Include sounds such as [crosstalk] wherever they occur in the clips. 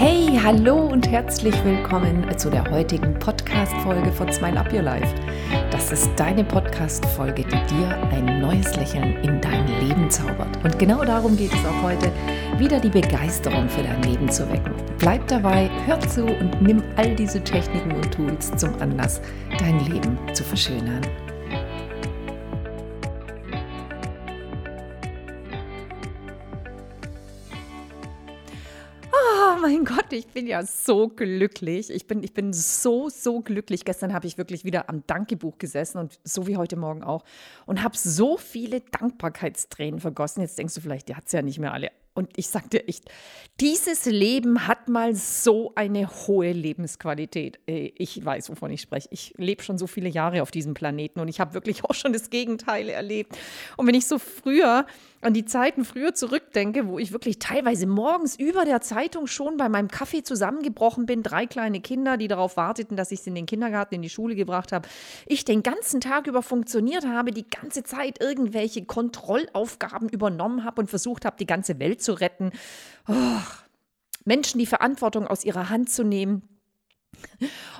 Hey, hallo und herzlich willkommen zu der heutigen Podcast-Folge von Smile Up Your Life. Das ist deine Podcast-Folge, die dir ein neues Lächeln in dein Leben zaubert. Und genau darum geht es auch heute, wieder die Begeisterung für dein Leben zu wecken. Bleib dabei, hör zu und nimm all diese Techniken und Tools zum Anlass, dein Leben zu verschönern. [laughs] mein Gott, ich bin ja so glücklich. Ich bin, ich bin so, so glücklich. Gestern habe ich wirklich wieder am Dankebuch gesessen und so wie heute Morgen auch und habe so viele Dankbarkeitstränen vergossen. Jetzt denkst du vielleicht, die hat es ja nicht mehr alle und ich sagte echt, dieses Leben hat mal so eine hohe Lebensqualität. Äh, ich weiß, wovon ich spreche. Ich lebe schon so viele Jahre auf diesem Planeten und ich habe wirklich auch schon das Gegenteil erlebt. Und wenn ich so früher an die Zeiten früher zurückdenke, wo ich wirklich teilweise morgens über der Zeitung schon bei meinem Kaffee zusammengebrochen bin, drei kleine Kinder, die darauf warteten, dass ich sie in den Kindergarten, in die Schule gebracht habe, ich den ganzen Tag über funktioniert habe, die ganze Zeit irgendwelche Kontrollaufgaben übernommen habe und versucht habe, die ganze Welt zu zu retten. Oh, Menschen die Verantwortung aus ihrer Hand zu nehmen.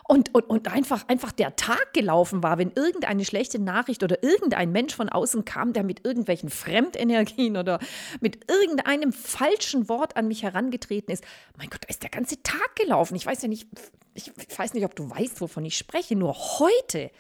Und, und, und einfach, einfach der Tag gelaufen war, wenn irgendeine schlechte Nachricht oder irgendein Mensch von außen kam, der mit irgendwelchen Fremdenergien oder mit irgendeinem falschen Wort an mich herangetreten ist. Mein Gott, da ist der ganze Tag gelaufen. Ich weiß ja nicht, ich weiß nicht, ob du weißt, wovon ich spreche. Nur heute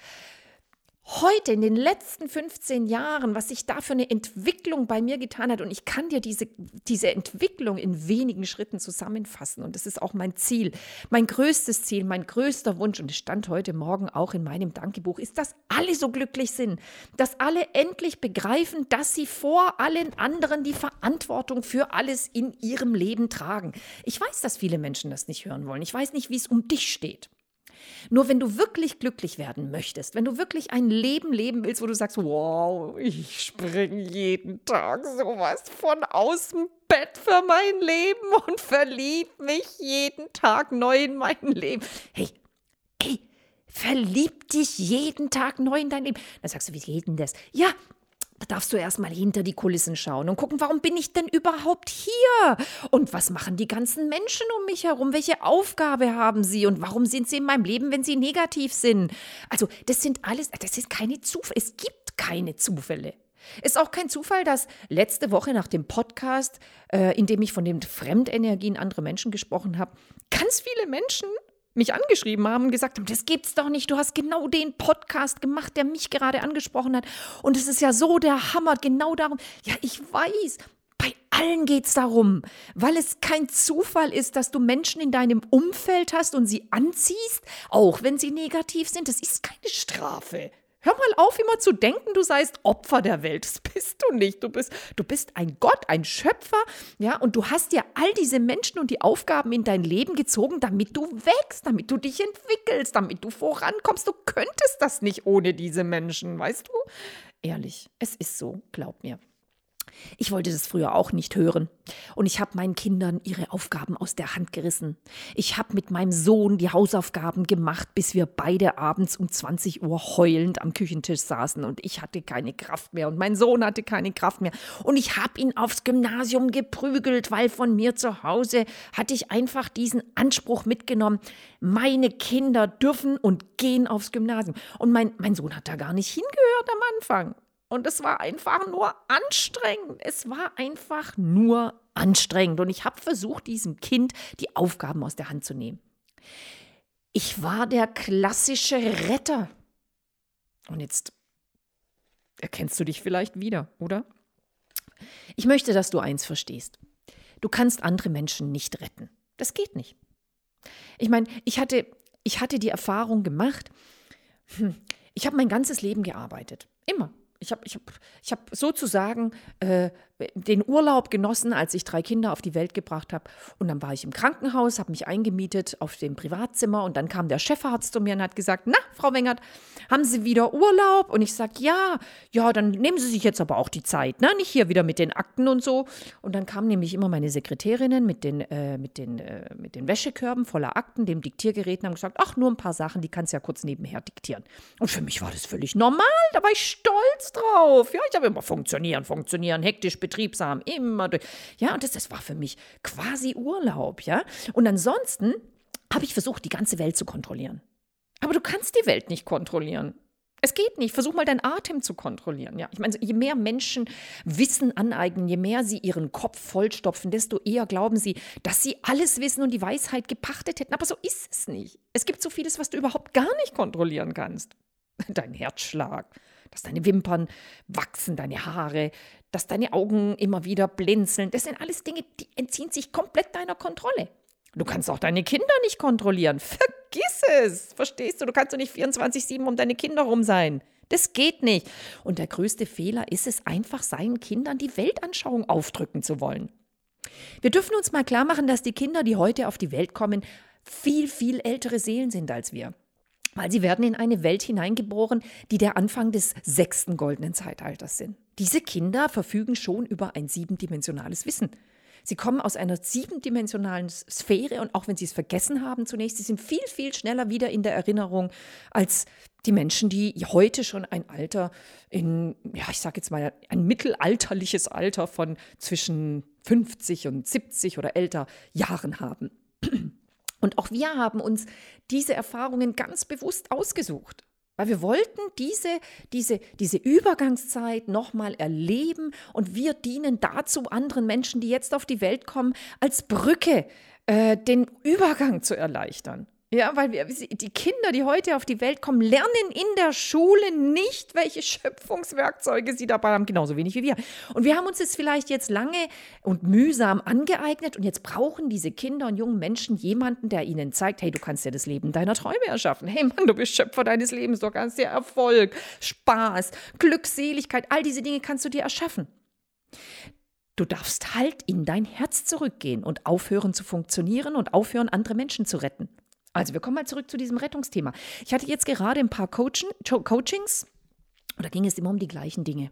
heute in den letzten 15 Jahren, was sich da für eine Entwicklung bei mir getan hat. Und ich kann dir diese, diese Entwicklung in wenigen Schritten zusammenfassen. Und das ist auch mein Ziel, mein größtes Ziel, mein größter Wunsch. Und es stand heute Morgen auch in meinem Dankebuch, ist, dass alle so glücklich sind, dass alle endlich begreifen, dass sie vor allen anderen die Verantwortung für alles in ihrem Leben tragen. Ich weiß, dass viele Menschen das nicht hören wollen. Ich weiß nicht, wie es um dich steht. Nur wenn du wirklich glücklich werden möchtest, wenn du wirklich ein Leben leben willst, wo du sagst, wow, ich springe jeden Tag sowas von aus dem Bett für mein Leben und verlieb mich jeden Tag neu in mein Leben. Hey, hey, verlieb dich jeden Tag neu in dein Leben. Dann sagst du, wie geht denn das? Ja, da darfst du erstmal hinter die Kulissen schauen und gucken, warum bin ich denn überhaupt hier? Und was machen die ganzen Menschen um mich herum? Welche Aufgabe haben sie? Und warum sind sie in meinem Leben, wenn sie negativ sind? Also, das sind alles, das ist keine Zufälle. Es gibt keine Zufälle. Ist auch kein Zufall, dass letzte Woche nach dem Podcast, äh, in dem ich von den Fremdenergien anderer Menschen gesprochen habe, ganz viele Menschen mich angeschrieben haben und gesagt haben, das gibt's doch nicht, du hast genau den Podcast gemacht, der mich gerade angesprochen hat. Und es ist ja so der Hammer, genau darum. Ja, ich weiß, bei allen geht es darum, weil es kein Zufall ist, dass du Menschen in deinem Umfeld hast und sie anziehst, auch wenn sie negativ sind. Das ist keine Strafe. Hör mal auf, immer zu denken, du seist Opfer der Welt. Das bist du nicht. Du bist, du bist ein Gott, ein Schöpfer, ja, und du hast dir all diese Menschen und die Aufgaben in dein Leben gezogen, damit du wächst, damit du dich entwickelst, damit du vorankommst. Du könntest das nicht ohne diese Menschen, weißt du? Ehrlich, es ist so, glaub mir. Ich wollte das früher auch nicht hören. Und ich habe meinen Kindern ihre Aufgaben aus der Hand gerissen. Ich habe mit meinem Sohn die Hausaufgaben gemacht, bis wir beide abends um 20 Uhr heulend am Küchentisch saßen. Und ich hatte keine Kraft mehr und mein Sohn hatte keine Kraft mehr. Und ich habe ihn aufs Gymnasium geprügelt, weil von mir zu Hause hatte ich einfach diesen Anspruch mitgenommen. Meine Kinder dürfen und gehen aufs Gymnasium. Und mein, mein Sohn hat da gar nicht hingehört am Anfang. Und es war einfach nur anstrengend. Es war einfach nur anstrengend. Und ich habe versucht, diesem Kind die Aufgaben aus der Hand zu nehmen. Ich war der klassische Retter. Und jetzt erkennst du dich vielleicht wieder, oder? Ich möchte, dass du eins verstehst. Du kannst andere Menschen nicht retten. Das geht nicht. Ich meine, ich hatte, ich hatte die Erfahrung gemacht, hm, ich habe mein ganzes Leben gearbeitet. Immer ich habe ich hab, ich hab sozusagen äh, den Urlaub genossen, als ich drei Kinder auf die Welt gebracht habe. Und dann war ich im Krankenhaus, habe mich eingemietet auf dem Privatzimmer und dann kam der Chefarzt zu mir und hat gesagt, na, Frau Wengert, haben Sie wieder Urlaub? Und ich sage, ja, ja, dann nehmen Sie sich jetzt aber auch die Zeit, ne? nicht hier wieder mit den Akten und so. Und dann kamen nämlich immer meine Sekretärinnen mit den, äh, mit den, äh, mit den Wäschekörben voller Akten, dem Diktiergerät und haben gesagt, ach, nur ein paar Sachen, die kannst du ja kurz nebenher diktieren. Und für mich war das völlig normal, da war ich stolz drauf. Ja, ich habe immer funktionieren, funktionieren, hektisch, betriebsam, immer durch. Ja, und das, das war für mich quasi Urlaub, ja. Und ansonsten habe ich versucht, die ganze Welt zu kontrollieren. Aber du kannst die Welt nicht kontrollieren. Es geht nicht. Versuch mal deinen Atem zu kontrollieren. Ja, ich meine, je mehr Menschen Wissen aneignen, je mehr sie ihren Kopf vollstopfen, desto eher glauben sie, dass sie alles wissen und die Weisheit gepachtet hätten. Aber so ist es nicht. Es gibt so vieles, was du überhaupt gar nicht kontrollieren kannst. [laughs] Dein Herzschlag, dass deine Wimpern wachsen, deine Haare, dass deine Augen immer wieder blinzeln. Das sind alles Dinge, die entziehen sich komplett deiner Kontrolle. Du kannst auch deine Kinder nicht kontrollieren. Vergiss es. Verstehst du? Du kannst doch nicht 24-7 um deine Kinder rum sein. Das geht nicht. Und der größte Fehler ist es einfach, seinen Kindern die Weltanschauung aufdrücken zu wollen. Wir dürfen uns mal klar machen, dass die Kinder, die heute auf die Welt kommen, viel, viel ältere Seelen sind als wir. Weil sie werden in eine Welt hineingeboren, die der Anfang des sechsten goldenen Zeitalters sind. Diese Kinder verfügen schon über ein siebendimensionales Wissen. Sie kommen aus einer siebendimensionalen Sphäre und auch wenn sie es vergessen haben zunächst, sie sind viel, viel schneller wieder in der Erinnerung als die Menschen, die heute schon ein Alter in, ja, ich sage jetzt mal, ein mittelalterliches Alter von zwischen 50 und 70 oder älter Jahren haben. Und auch wir haben uns diese Erfahrungen ganz bewusst ausgesucht. Weil wir wollten diese, diese, diese Übergangszeit nochmal erleben und wir dienen dazu anderen Menschen, die jetzt auf die Welt kommen, als Brücke äh, den Übergang zu erleichtern. Ja, weil wir, die Kinder, die heute auf die Welt kommen, lernen in der Schule nicht, welche Schöpfungswerkzeuge sie dabei haben, genauso wenig wie wir. Und wir haben uns das vielleicht jetzt lange und mühsam angeeignet und jetzt brauchen diese Kinder und jungen Menschen jemanden, der ihnen zeigt, hey, du kannst dir das Leben deiner Träume erschaffen. Hey Mann, du bist Schöpfer deines Lebens, du kannst dir Erfolg, Spaß, Glückseligkeit, all diese Dinge kannst du dir erschaffen. Du darfst halt in dein Herz zurückgehen und aufhören zu funktionieren und aufhören, andere Menschen zu retten. Also wir kommen mal zurück zu diesem Rettungsthema. Ich hatte jetzt gerade ein paar Coaching, Coachings und da ging es immer um die gleichen Dinge.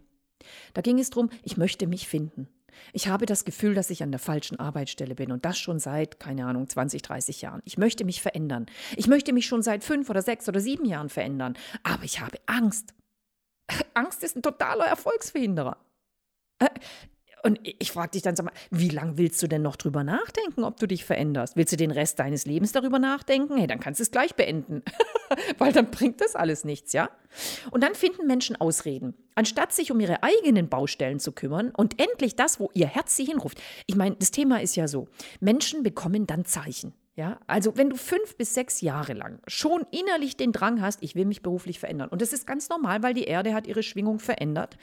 Da ging es darum, ich möchte mich finden. Ich habe das Gefühl, dass ich an der falschen Arbeitsstelle bin und das schon seit, keine Ahnung, 20, 30 Jahren. Ich möchte mich verändern. Ich möchte mich schon seit fünf oder sechs oder sieben Jahren verändern. Aber ich habe Angst. [laughs] Angst ist ein totaler Erfolgsverhinderer. Und ich frage dich dann, sag mal, wie lange willst du denn noch drüber nachdenken, ob du dich veränderst? Willst du den Rest deines Lebens darüber nachdenken? Hey, dann kannst du es gleich beenden, [laughs] weil dann bringt das alles nichts, ja? Und dann finden Menschen Ausreden, anstatt sich um ihre eigenen Baustellen zu kümmern und endlich das, wo ihr Herz sie hinruft. Ich meine, das Thema ist ja so, Menschen bekommen dann Zeichen. Ja, also wenn du fünf bis sechs Jahre lang schon innerlich den Drang hast, ich will mich beruflich verändern. Und das ist ganz normal, weil die Erde hat ihre Schwingung verändert.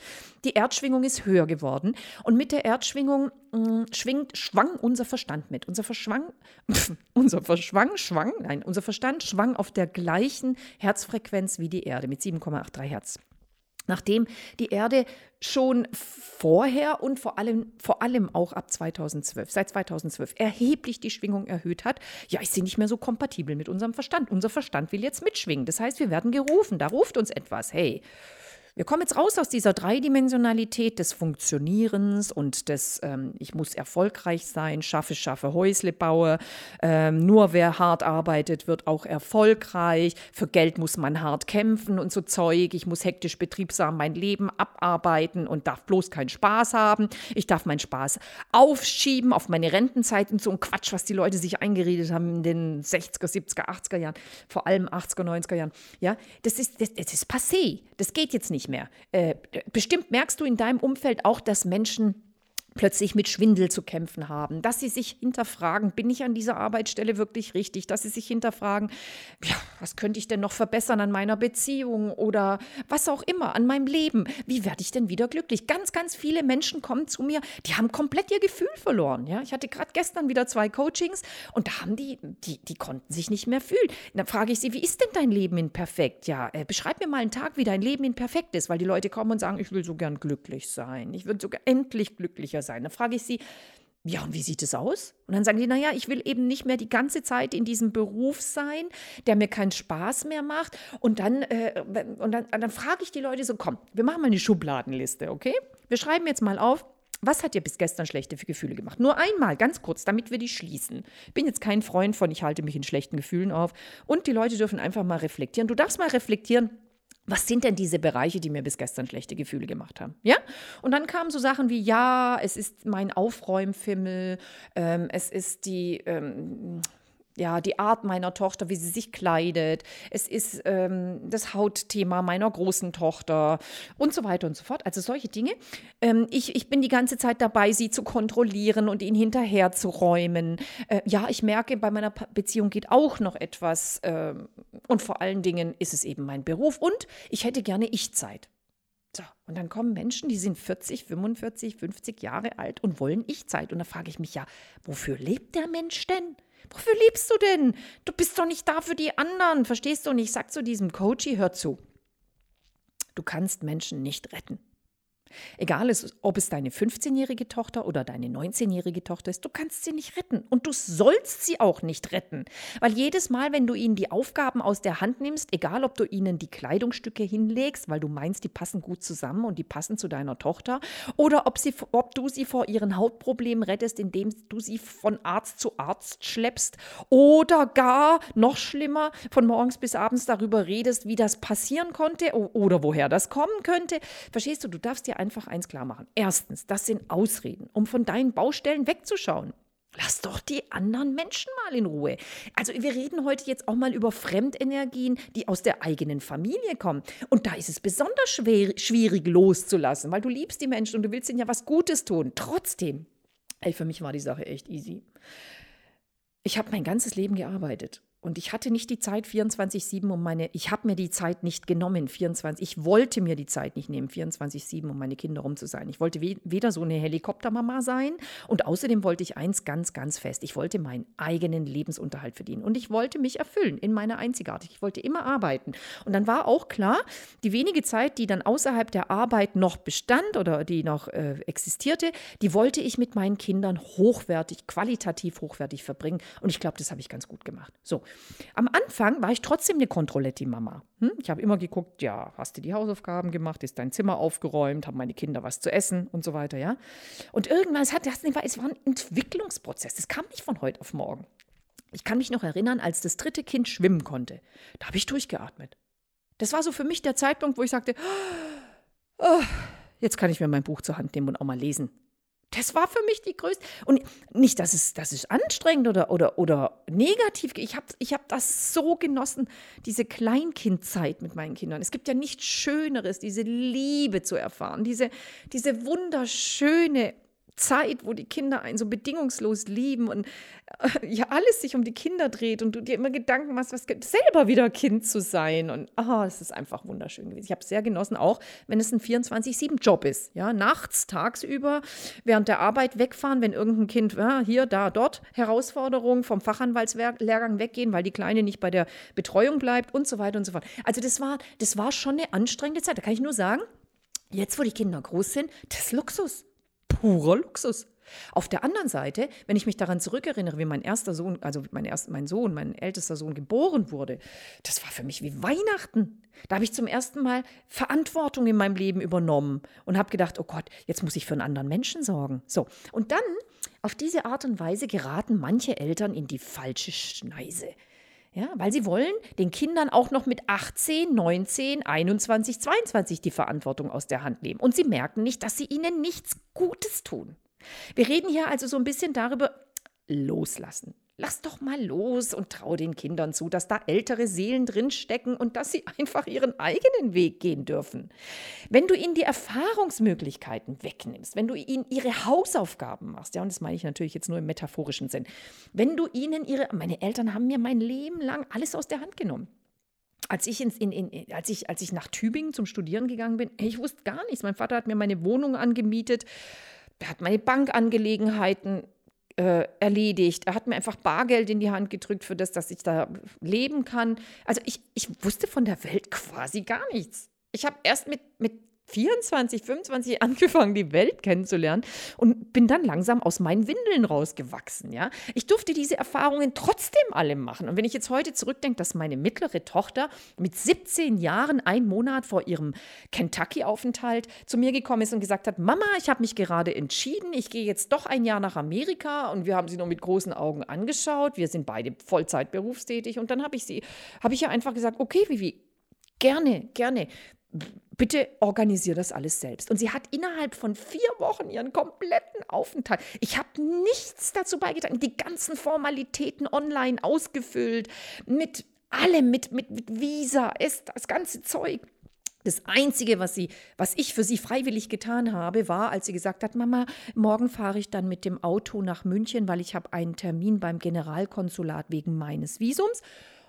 Die Erdschwingung ist höher geworden. Und mit der Erdschwingung mh, mm, schwingt, schwang unser Verstand mit. Unser Verschwang, [laughs] unser Verschwang, schwang, nein, unser Verstand schwang auf der gleichen Herzfrequenz wie die Erde mit 7,83 Hertz. Nachdem die Erde schon vorher und vor allem, vor allem auch ab 2012, seit 2012 erheblich die Schwingung erhöht hat, ja, ist sie nicht mehr so kompatibel mit unserem Verstand. Unser Verstand will jetzt mitschwingen. Das heißt, wir werden gerufen, da ruft uns etwas. Hey, wir kommen jetzt raus aus dieser Dreidimensionalität des Funktionierens und des ähm, Ich muss erfolgreich sein, schaffe, schaffe, Häusle baue. Ähm, nur wer hart arbeitet, wird auch erfolgreich. Für Geld muss man hart kämpfen und so Zeug. Ich muss hektisch betriebsam mein Leben abarbeiten und darf bloß keinen Spaß haben. Ich darf meinen Spaß aufschieben auf meine Rentenzeit und so ein Quatsch, was die Leute sich eingeredet haben in den 60er, 70er, 80er Jahren, vor allem 80er, 90er Jahren. Ja, das ist, das, das ist passé. Das geht jetzt nicht nicht mehr. Äh, bestimmt merkst du in deinem Umfeld auch, dass Menschen plötzlich mit Schwindel zu kämpfen haben, dass sie sich hinterfragen, bin ich an dieser Arbeitsstelle wirklich richtig, dass sie sich hinterfragen, ja, was könnte ich denn noch verbessern an meiner Beziehung oder was auch immer, an meinem Leben, wie werde ich denn wieder glücklich? Ganz, ganz viele Menschen kommen zu mir, die haben komplett ihr Gefühl verloren, ja, ich hatte gerade gestern wieder zwei Coachings und da haben die, die, die konnten sich nicht mehr fühlen. dann frage ich sie, wie ist denn dein Leben in perfekt? Ja, äh, beschreib mir mal einen Tag, wie dein Leben in perfekt ist, weil die Leute kommen und sagen, ich will so gern glücklich sein, ich würde sogar endlich glücklicher sein. Dann frage ich sie, ja, und wie sieht es aus? Und dann sagen die, naja, ich will eben nicht mehr die ganze Zeit in diesem Beruf sein, der mir keinen Spaß mehr macht. Und dann, äh, und dann, dann frage ich die Leute so, komm, wir machen mal eine Schubladenliste, okay? Wir schreiben jetzt mal auf, was hat dir bis gestern schlechte Gefühle gemacht? Nur einmal, ganz kurz, damit wir die schließen. Ich bin jetzt kein Freund von, ich halte mich in schlechten Gefühlen auf. Und die Leute dürfen einfach mal reflektieren. Du darfst mal reflektieren, was sind denn diese Bereiche, die mir bis gestern schlechte Gefühle gemacht haben? Ja? Und dann kamen so Sachen wie, ja, es ist mein Aufräumfimmel, ähm, es ist die, ähm, ja, die Art meiner Tochter, wie sie sich kleidet. Es ist ähm, das Hautthema meiner großen Tochter und so weiter und so fort. Also solche Dinge. Ähm, ich, ich bin die ganze Zeit dabei, sie zu kontrollieren und ihn hinterher zu räumen. Äh, ja, ich merke, bei meiner Beziehung geht auch noch etwas. Äh, und vor allen Dingen ist es eben mein Beruf. Und ich hätte gerne Ich-Zeit. So, und dann kommen Menschen, die sind 40, 45, 50 Jahre alt und wollen Ich-Zeit. Und da frage ich mich ja, wofür lebt der Mensch denn? Wofür lebst du denn? Du bist doch nicht da für die anderen. Verstehst du? Und ich sag zu diesem Coachy, hör zu. Du kannst Menschen nicht retten. Egal, ob es deine 15-jährige Tochter oder deine 19-jährige Tochter ist, du kannst sie nicht retten. Und du sollst sie auch nicht retten. Weil jedes Mal, wenn du ihnen die Aufgaben aus der Hand nimmst, egal ob du ihnen die Kleidungsstücke hinlegst, weil du meinst, die passen gut zusammen und die passen zu deiner Tochter, oder ob, sie, ob du sie vor ihren Hautproblemen rettest, indem du sie von Arzt zu Arzt schleppst, oder gar, noch schlimmer, von morgens bis abends darüber redest, wie das passieren konnte oder woher das kommen könnte. Verstehst du, du darfst dir einfach eins klar machen. Erstens, das sind Ausreden, um von deinen Baustellen wegzuschauen. Lass doch die anderen Menschen mal in Ruhe. Also wir reden heute jetzt auch mal über Fremdenergien, die aus der eigenen Familie kommen. Und da ist es besonders schwer, schwierig loszulassen, weil du liebst die Menschen und du willst ihnen ja was Gutes tun. Trotzdem, ey, für mich war die Sache echt easy. Ich habe mein ganzes Leben gearbeitet. Und ich hatte nicht die Zeit 24-7 um meine, ich habe mir die Zeit nicht genommen, 24, ich wollte mir die Zeit nicht nehmen, 24-7 um meine Kinder rum zu sein. Ich wollte weder so eine Helikoptermama sein und außerdem wollte ich eins ganz, ganz fest. Ich wollte meinen eigenen Lebensunterhalt verdienen und ich wollte mich erfüllen in meiner Einzigartigkeit. Ich wollte immer arbeiten. Und dann war auch klar, die wenige Zeit, die dann außerhalb der Arbeit noch bestand oder die noch äh, existierte, die wollte ich mit meinen Kindern hochwertig, qualitativ hochwertig verbringen. Und ich glaube, das habe ich ganz gut gemacht. So. Am Anfang war ich trotzdem eine Controletti-Mama. Hm? Ich habe immer geguckt, ja, hast du die Hausaufgaben gemacht, ist dein Zimmer aufgeräumt, haben meine Kinder was zu essen und so weiter, ja. Und irgendwann, es, hat, es war ein Entwicklungsprozess. Das kam nicht von heute auf morgen. Ich kann mich noch erinnern, als das dritte Kind schwimmen konnte. Da habe ich durchgeatmet. Das war so für mich der Zeitpunkt, wo ich sagte, oh, jetzt kann ich mir mein Buch zur Hand nehmen und auch mal lesen. Das war für mich die größte. Und nicht, dass es, dass es anstrengend oder, oder, oder negativ. Ich habe ich hab das so genossen, diese Kleinkindzeit mit meinen Kindern. Es gibt ja nichts Schöneres, diese Liebe zu erfahren, diese, diese wunderschöne Zeit, wo die Kinder einen so bedingungslos lieben und äh, ja alles sich um die Kinder dreht und du dir immer Gedanken machst, was selber wieder Kind zu sein und ah, es ist einfach wunderschön gewesen. Ich habe es sehr genossen, auch wenn es ein 24/7 Job ist, ja, nachts, tagsüber, während der Arbeit wegfahren, wenn irgendein Kind ja, hier, da, dort Herausforderung vom Fachanwaltslehrgang weggehen, weil die Kleine nicht bei der Betreuung bleibt und so weiter und so fort. Also das war das war schon eine anstrengende Zeit. Da kann ich nur sagen, jetzt wo die Kinder groß sind, das ist Luxus purer Luxus. Auf der anderen Seite, wenn ich mich daran zurückerinnere, wie mein erster Sohn, also mein, erst, mein Sohn, mein ältester Sohn geboren wurde, das war für mich wie Weihnachten. Da habe ich zum ersten Mal Verantwortung in meinem Leben übernommen und habe gedacht, oh Gott, jetzt muss ich für einen anderen Menschen sorgen. So, und dann auf diese Art und Weise geraten manche Eltern in die falsche Schneise. Ja, weil sie wollen den Kindern auch noch mit 18, 19, 21, 22 die Verantwortung aus der Hand nehmen. Und sie merken nicht, dass sie ihnen nichts Gutes tun. Wir reden hier also so ein bisschen darüber, loslassen. Lass doch mal los und trau den Kindern zu, dass da ältere Seelen drinstecken und dass sie [laughs] einfach ihren eigenen Weg gehen dürfen. Wenn du ihnen die Erfahrungsmöglichkeiten wegnimmst, wenn du ihnen ihre Hausaufgaben machst, ja, und das meine ich natürlich jetzt nur im metaphorischen Sinn, wenn du ihnen ihre, meine Eltern haben mir mein Leben lang alles aus der Hand genommen als ich, ins, in, in, als, ich, als ich nach Tübingen zum Studieren gegangen bin, ich wusste gar nichts. Mein Vater hat mir meine Wohnung angemietet, er hat meine Bankangelegenheiten äh, erledigt. Er hat mir einfach Bargeld in die Hand gedrückt für das, dass ich da leben kann. Also ich, ich wusste von der Welt quasi gar nichts. Ich habe erst mit, mit 24, 25 angefangen, die Welt kennenzulernen und bin dann langsam aus meinen Windeln rausgewachsen. Ja? Ich durfte diese Erfahrungen trotzdem alle machen. Und wenn ich jetzt heute zurückdenke, dass meine mittlere Tochter mit 17 Jahren, ein Monat vor ihrem Kentucky-Aufenthalt, zu mir gekommen ist und gesagt hat, Mama, ich habe mich gerade entschieden, ich gehe jetzt doch ein Jahr nach Amerika und wir haben sie nur mit großen Augen angeschaut. Wir sind beide Vollzeit berufstätig und dann habe ich sie, habe ich ja einfach gesagt, okay, Vivi, Gerne, gerne. Bitte organisiere das alles selbst. Und sie hat innerhalb von vier Wochen ihren kompletten Aufenthalt. Ich habe nichts dazu beigetragen. Die ganzen Formalitäten online ausgefüllt, mit allem, mit, mit, mit Visa, ist das ganze Zeug. Das Einzige, was, sie, was ich für sie freiwillig getan habe, war, als sie gesagt hat, Mama, morgen fahre ich dann mit dem Auto nach München, weil ich habe einen Termin beim Generalkonsulat wegen meines Visums.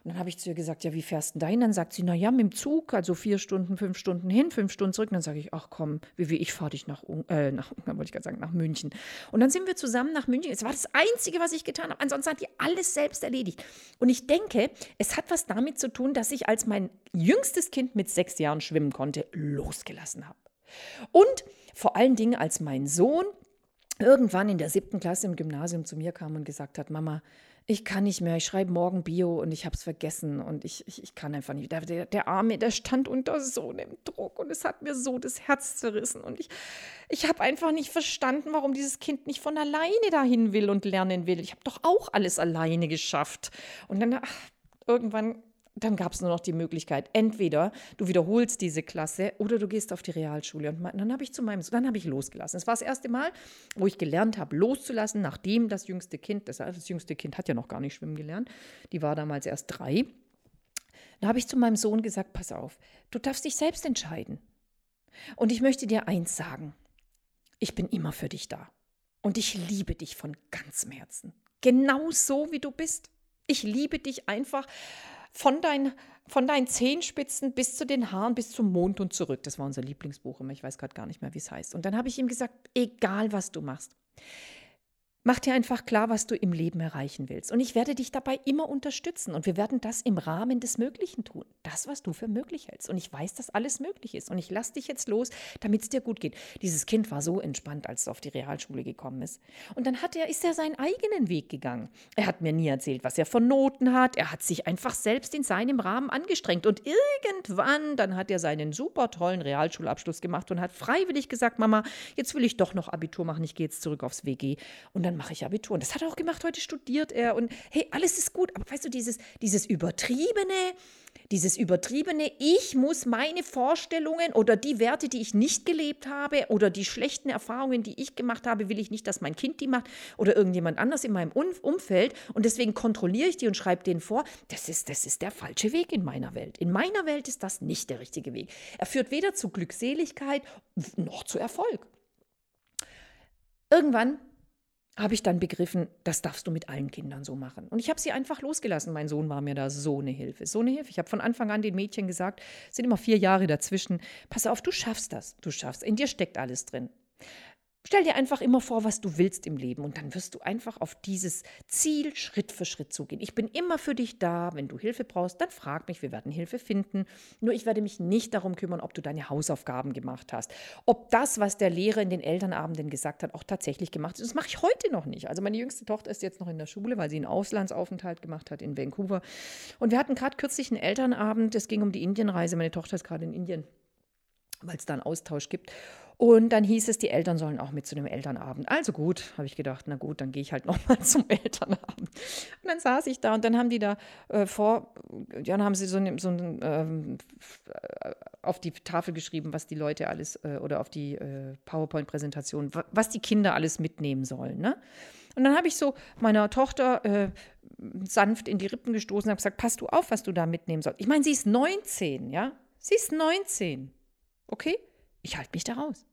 Und dann habe ich zu ihr gesagt, ja, wie fährst du dahin? Dann sagt sie, na ja, mit dem Zug, also vier Stunden, fünf Stunden hin, fünf Stunden zurück. Und dann sage ich, ach komm, wie, wie ich fahre dich nach, äh, nach Ungarn, [laughs] wollte ich gerade sagen, nach München. Und dann sind wir zusammen nach München. Es war das Einzige, was ich getan habe. Ansonsten hat die alles selbst erledigt. Und ich denke, es hat was damit zu tun, dass ich als mein jüngstes Kind mit sechs Jahren schwimmen konnte, losgelassen habe. Und vor allen Dingen, als mein Sohn irgendwann in der siebten Klasse im Gymnasium zu mir kam und gesagt hat, Mama, ich kann nicht mehr, ich schreibe morgen Bio und ich habe es vergessen und ich, ich, ich kann einfach nicht. Der, der, Arme, der stand unter so einem Druck und es hat mir so das Herz zerrissen und ich, ich habe einfach nicht verstanden, warum dieses Kind nicht von alleine dahin will und lernen will. Ich habe doch auch alles alleine geschafft. Und dann ach, irgendwann dann gab es nur noch die Möglichkeit, entweder du wiederholst diese Klasse oder du gehst auf die Realschule. Und dann habe ich zu meinem, dann habe ich losgelassen. Es war das erste Mal, wo ich gelernt habe, loszulassen, nachdem das jüngste Kind, das, das jüngste Kind hat ja noch gar nicht schwimmen gelernt, die war damals erst drei. Da habe ich zu meinem Sohn gesagt, pass auf, du darfst dich selbst entscheiden. Und ich möchte dir eins sagen, ich bin immer für dich da. Und ich liebe dich von ganzem Herzen. Genau so, wie du bist. Ich liebe dich einfach von, dein, von deinen Zehenspitzen bis zu den Haaren, bis zum Mond und zurück. Das war unser Lieblingsbuch immer. Ich weiß gerade gar nicht mehr, wie es heißt. Und dann habe ich ihm gesagt, egal was du machst. Mach dir einfach klar, was du im Leben erreichen willst. Und ich werde dich dabei immer unterstützen. Und wir werden das im Rahmen des Möglichen tun. Das, was du für möglich hältst. Und ich weiß, dass alles möglich ist. Und ich lasse dich jetzt los, damit es dir gut geht. Dieses Kind war so entspannt, als es auf die Realschule gekommen ist. Und dann hat er, ist er seinen eigenen Weg gegangen. Er hat mir nie erzählt, was er von Noten hat. Er hat sich einfach selbst in seinem Rahmen angestrengt. Und irgendwann, dann hat er seinen super tollen Realschulabschluss gemacht und hat freiwillig gesagt, Mama, jetzt will ich doch noch Abitur machen. Ich gehe jetzt zurück aufs WG. Und dann dann mache ich Abitur. Und das hat er auch gemacht, heute studiert er und hey, alles ist gut. Aber weißt du, dieses, dieses übertriebene, dieses übertriebene, ich muss meine Vorstellungen oder die Werte, die ich nicht gelebt habe oder die schlechten Erfahrungen, die ich gemacht habe, will ich nicht, dass mein Kind die macht oder irgendjemand anders in meinem Umfeld und deswegen kontrolliere ich die und schreibe denen vor, das ist, das ist der falsche Weg in meiner Welt. In meiner Welt ist das nicht der richtige Weg. Er führt weder zu Glückseligkeit noch zu Erfolg. Irgendwann habe ich dann begriffen, das darfst du mit allen Kindern so machen. Und ich habe sie einfach losgelassen. Mein Sohn war mir da so eine Hilfe, so eine Hilfe. Ich habe von Anfang an den Mädchen gesagt, es sind immer vier Jahre dazwischen, pass auf, du schaffst das, du schaffst, in dir steckt alles drin. Stell dir einfach immer vor, was du willst im Leben und dann wirst du einfach auf dieses Ziel Schritt für Schritt zugehen. Ich bin immer für dich da. Wenn du Hilfe brauchst, dann frag mich, wir werden Hilfe finden. Nur ich werde mich nicht darum kümmern, ob du deine Hausaufgaben gemacht hast. Ob das, was der Lehrer in den Elternabenden gesagt hat, auch tatsächlich gemacht ist. Das mache ich heute noch nicht. Also meine jüngste Tochter ist jetzt noch in der Schule, weil sie einen Auslandsaufenthalt gemacht hat in Vancouver. Und wir hatten gerade kürzlich einen Elternabend. Es ging um die Indienreise. Meine Tochter ist gerade in Indien, weil es da einen Austausch gibt. Und dann hieß es, die Eltern sollen auch mit zu dem Elternabend. Also gut, habe ich gedacht, na gut, dann gehe ich halt [laughs] nochmal zum Elternabend. Und dann saß ich da und dann haben die da äh, vor, ja, dann haben sie so, ne, so ähm, auf die Tafel geschrieben, was die Leute alles, äh, oder auf die äh, PowerPoint-Präsentation, was die Kinder alles mitnehmen sollen. Ne? Und dann habe ich so meiner Tochter äh, sanft in die Rippen gestoßen und habe gesagt, pass du auf, was du da mitnehmen sollst. Ich meine, sie ist 19, ja? Sie ist 19. Okay? Ich halte mich da raus.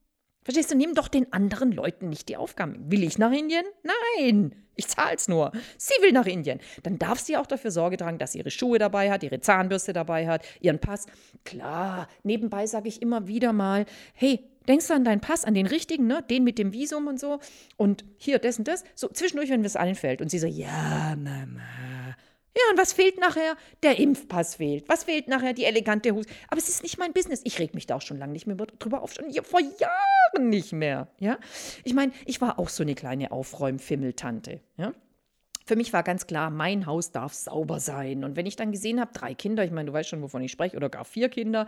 Verstehst du? Nimm doch den anderen Leuten nicht die Aufgaben. Will ich nach Indien? Nein, ich zahl's nur. Sie will nach Indien. Dann darf sie auch dafür Sorge tragen, dass sie ihre Schuhe dabei hat, ihre Zahnbürste dabei hat, ihren Pass. Klar, nebenbei sage ich immer wieder mal, hey, denkst du an deinen Pass, an den richtigen, ne? Den mit dem Visum und so. Und hier, das und das. So zwischendurch, wenn es allen fällt. Und sie so, ja, Mama. Ja, und was fehlt nachher? Der Impfpass fehlt. Was fehlt nachher? Die elegante Hose. Aber es ist nicht mein Business. Ich reg mich da auch schon lange nicht mehr drüber auf. Schon vor Jahren nicht mehr. Ja? Ich meine, ich war auch so eine kleine Aufräumfimmeltante. Ja? Für mich war ganz klar, mein Haus darf sauber sein. Und wenn ich dann gesehen habe, drei Kinder, ich meine, du weißt schon, wovon ich spreche, oder gar vier Kinder,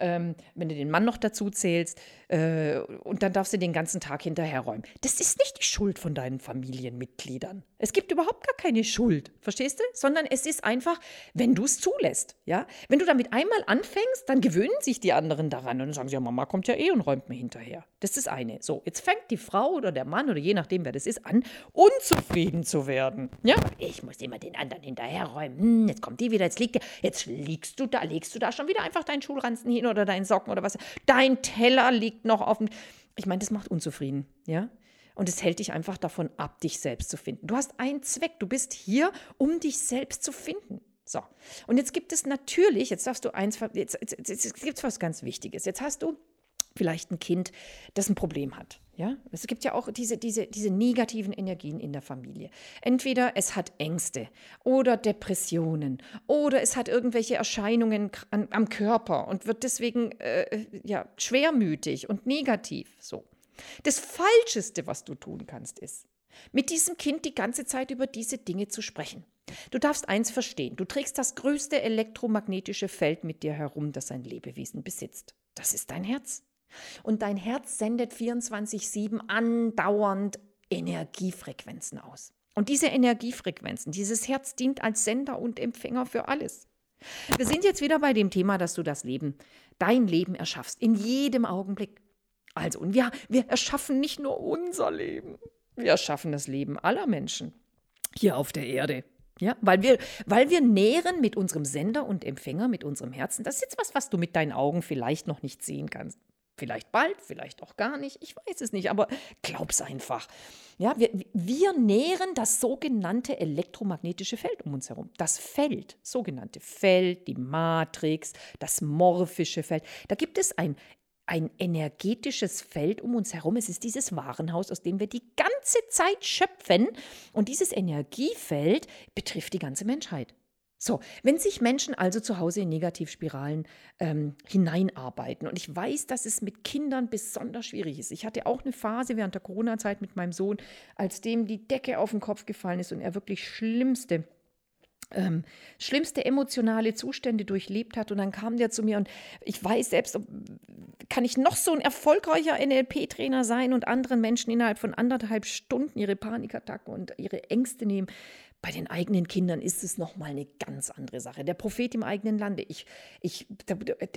ähm, wenn du den Mann noch dazu zählst, äh, und dann darfst du den ganzen Tag hinterherräumen. Das ist nicht die Schuld von deinen Familienmitgliedern. Es gibt überhaupt gar keine Schuld, verstehst du? Sondern es ist einfach, wenn du es zulässt. Ja? Wenn du damit einmal anfängst, dann gewöhnen sich die anderen daran und dann sagen sie, ja, Mama kommt ja eh und räumt mir hinterher. Das ist das eine. So, jetzt fängt die Frau oder der Mann oder je nachdem, wer das ist, an, unzufrieden zu werden. Ja, ich muss immer den anderen hinterherräumen. Hm, jetzt kommt die wieder, jetzt liegt der, jetzt liegst du da, legst du da schon wieder einfach deinen Schulranzen hin oder deinen Socken oder was. Dein Teller liegt noch auf dem. Ich meine, das macht unzufrieden, ja. Und es hält dich einfach davon ab, dich selbst zu finden. Du hast einen Zweck. Du bist hier, um dich selbst zu finden. So. Und jetzt gibt es natürlich, jetzt darfst du eins, jetzt, jetzt, jetzt, jetzt gibt es was ganz Wichtiges. Jetzt hast du vielleicht ein Kind, das ein Problem hat. Ja, es gibt ja auch diese, diese, diese negativen Energien in der Familie. Entweder es hat Ängste oder Depressionen oder es hat irgendwelche Erscheinungen an, am Körper und wird deswegen äh, ja, schwermütig und negativ. So. Das Falscheste, was du tun kannst, ist, mit diesem Kind die ganze Zeit über diese Dinge zu sprechen. Du darfst eins verstehen, du trägst das größte elektromagnetische Feld mit dir herum, das ein Lebewesen besitzt. Das ist dein Herz. Und dein Herz sendet 24-7 andauernd Energiefrequenzen aus. Und diese Energiefrequenzen, dieses Herz dient als Sender und Empfänger für alles. Wir sind jetzt wieder bei dem Thema, dass du das Leben, dein Leben erschaffst, in jedem Augenblick. Also, und wir, wir erschaffen nicht nur unser Leben, wir erschaffen das Leben aller Menschen hier auf der Erde. Ja, weil wir, weil wir nähren mit unserem Sender und Empfänger, mit unserem Herzen. Das ist jetzt was, was du mit deinen Augen vielleicht noch nicht sehen kannst. Vielleicht bald, vielleicht auch gar nicht, ich weiß es nicht, aber glaub's einfach. Ja, wir, wir nähren das sogenannte elektromagnetische Feld um uns herum. Das Feld, sogenannte Feld, die Matrix, das morphische Feld. Da gibt es ein, ein energetisches Feld um uns herum. Es ist dieses Warenhaus, aus dem wir die ganze Zeit schöpfen. Und dieses Energiefeld betrifft die ganze Menschheit. So, wenn sich Menschen also zu Hause in Negativspiralen ähm, hineinarbeiten, und ich weiß, dass es mit Kindern besonders schwierig ist. Ich hatte auch eine Phase während der Corona-Zeit mit meinem Sohn, als dem die Decke auf den Kopf gefallen ist und er wirklich schlimmste ähm, schlimmste emotionale Zustände durchlebt hat. Und dann kam der zu mir und ich weiß selbst, kann ich noch so ein erfolgreicher NLP-Trainer sein und anderen Menschen innerhalb von anderthalb Stunden ihre Panikattacken und ihre Ängste nehmen. Bei den eigenen Kindern ist es nochmal eine ganz andere Sache. Der Prophet im eigenen Lande. Ich, ich,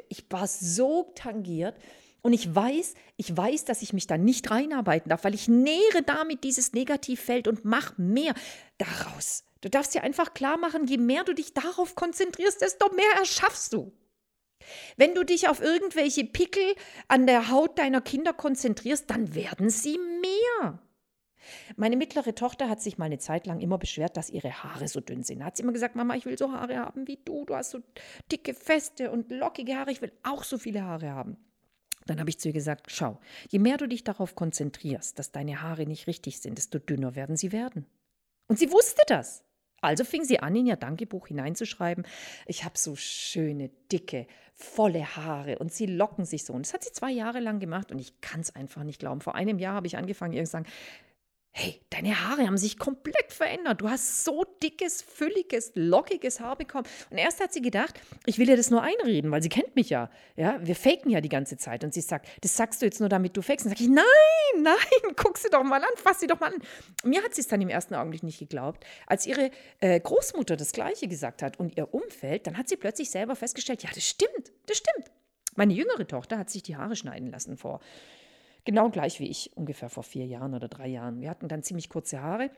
ich war so tangiert. Und ich weiß, ich weiß, dass ich mich da nicht reinarbeiten darf, weil ich nähere damit dieses Negativfeld und mache mehr daraus. Du darfst dir einfach klar machen, je mehr du dich darauf konzentrierst, desto mehr erschaffst du. Wenn du dich auf irgendwelche Pickel an der Haut deiner Kinder konzentrierst, dann werden sie mehr. Meine mittlere Tochter hat sich mal eine Zeit lang immer beschwert, dass ihre Haare so dünn sind. Hat sie immer gesagt, Mama, ich will so Haare haben wie du. Du hast so dicke, feste und lockige Haare. Ich will auch so viele Haare haben. Dann habe ich zu ihr gesagt, schau, je mehr du dich darauf konzentrierst, dass deine Haare nicht richtig sind, desto dünner werden sie werden. Und sie wusste das. Also fing sie an, in ihr Dankebuch hineinzuschreiben, ich habe so schöne, dicke, volle Haare und sie locken sich so. Und das hat sie zwei Jahre lang gemacht und ich kann es einfach nicht glauben. Vor einem Jahr habe ich angefangen, ihr zu sagen, hey, deine Haare haben sich komplett verändert. Du hast so dickes, fülliges, lockiges Haar bekommen. Und erst hat sie gedacht, ich will ihr das nur einreden, weil sie kennt mich ja. Ja, wir faken ja die ganze Zeit. Und sie sagt, das sagst du jetzt nur, damit du fakest. Und sage ich, nein, [laughs] nein, guck sie doch mal an, fass sie doch mal an. Mir hat sie es dann im ersten Augenblick nicht geglaubt. Als ihre äh, Großmutter das Gleiche gesagt hat und ihr Umfeld, dann hat sie plötzlich selber festgestellt, ja, das stimmt, das stimmt. Meine jüngere Tochter hat sich die Haare schneiden lassen vor Genau gleich wie ich, ungefähr vor vier Jahren oder drei Jahren. Wir hatten dann ziemlich kurze Haare.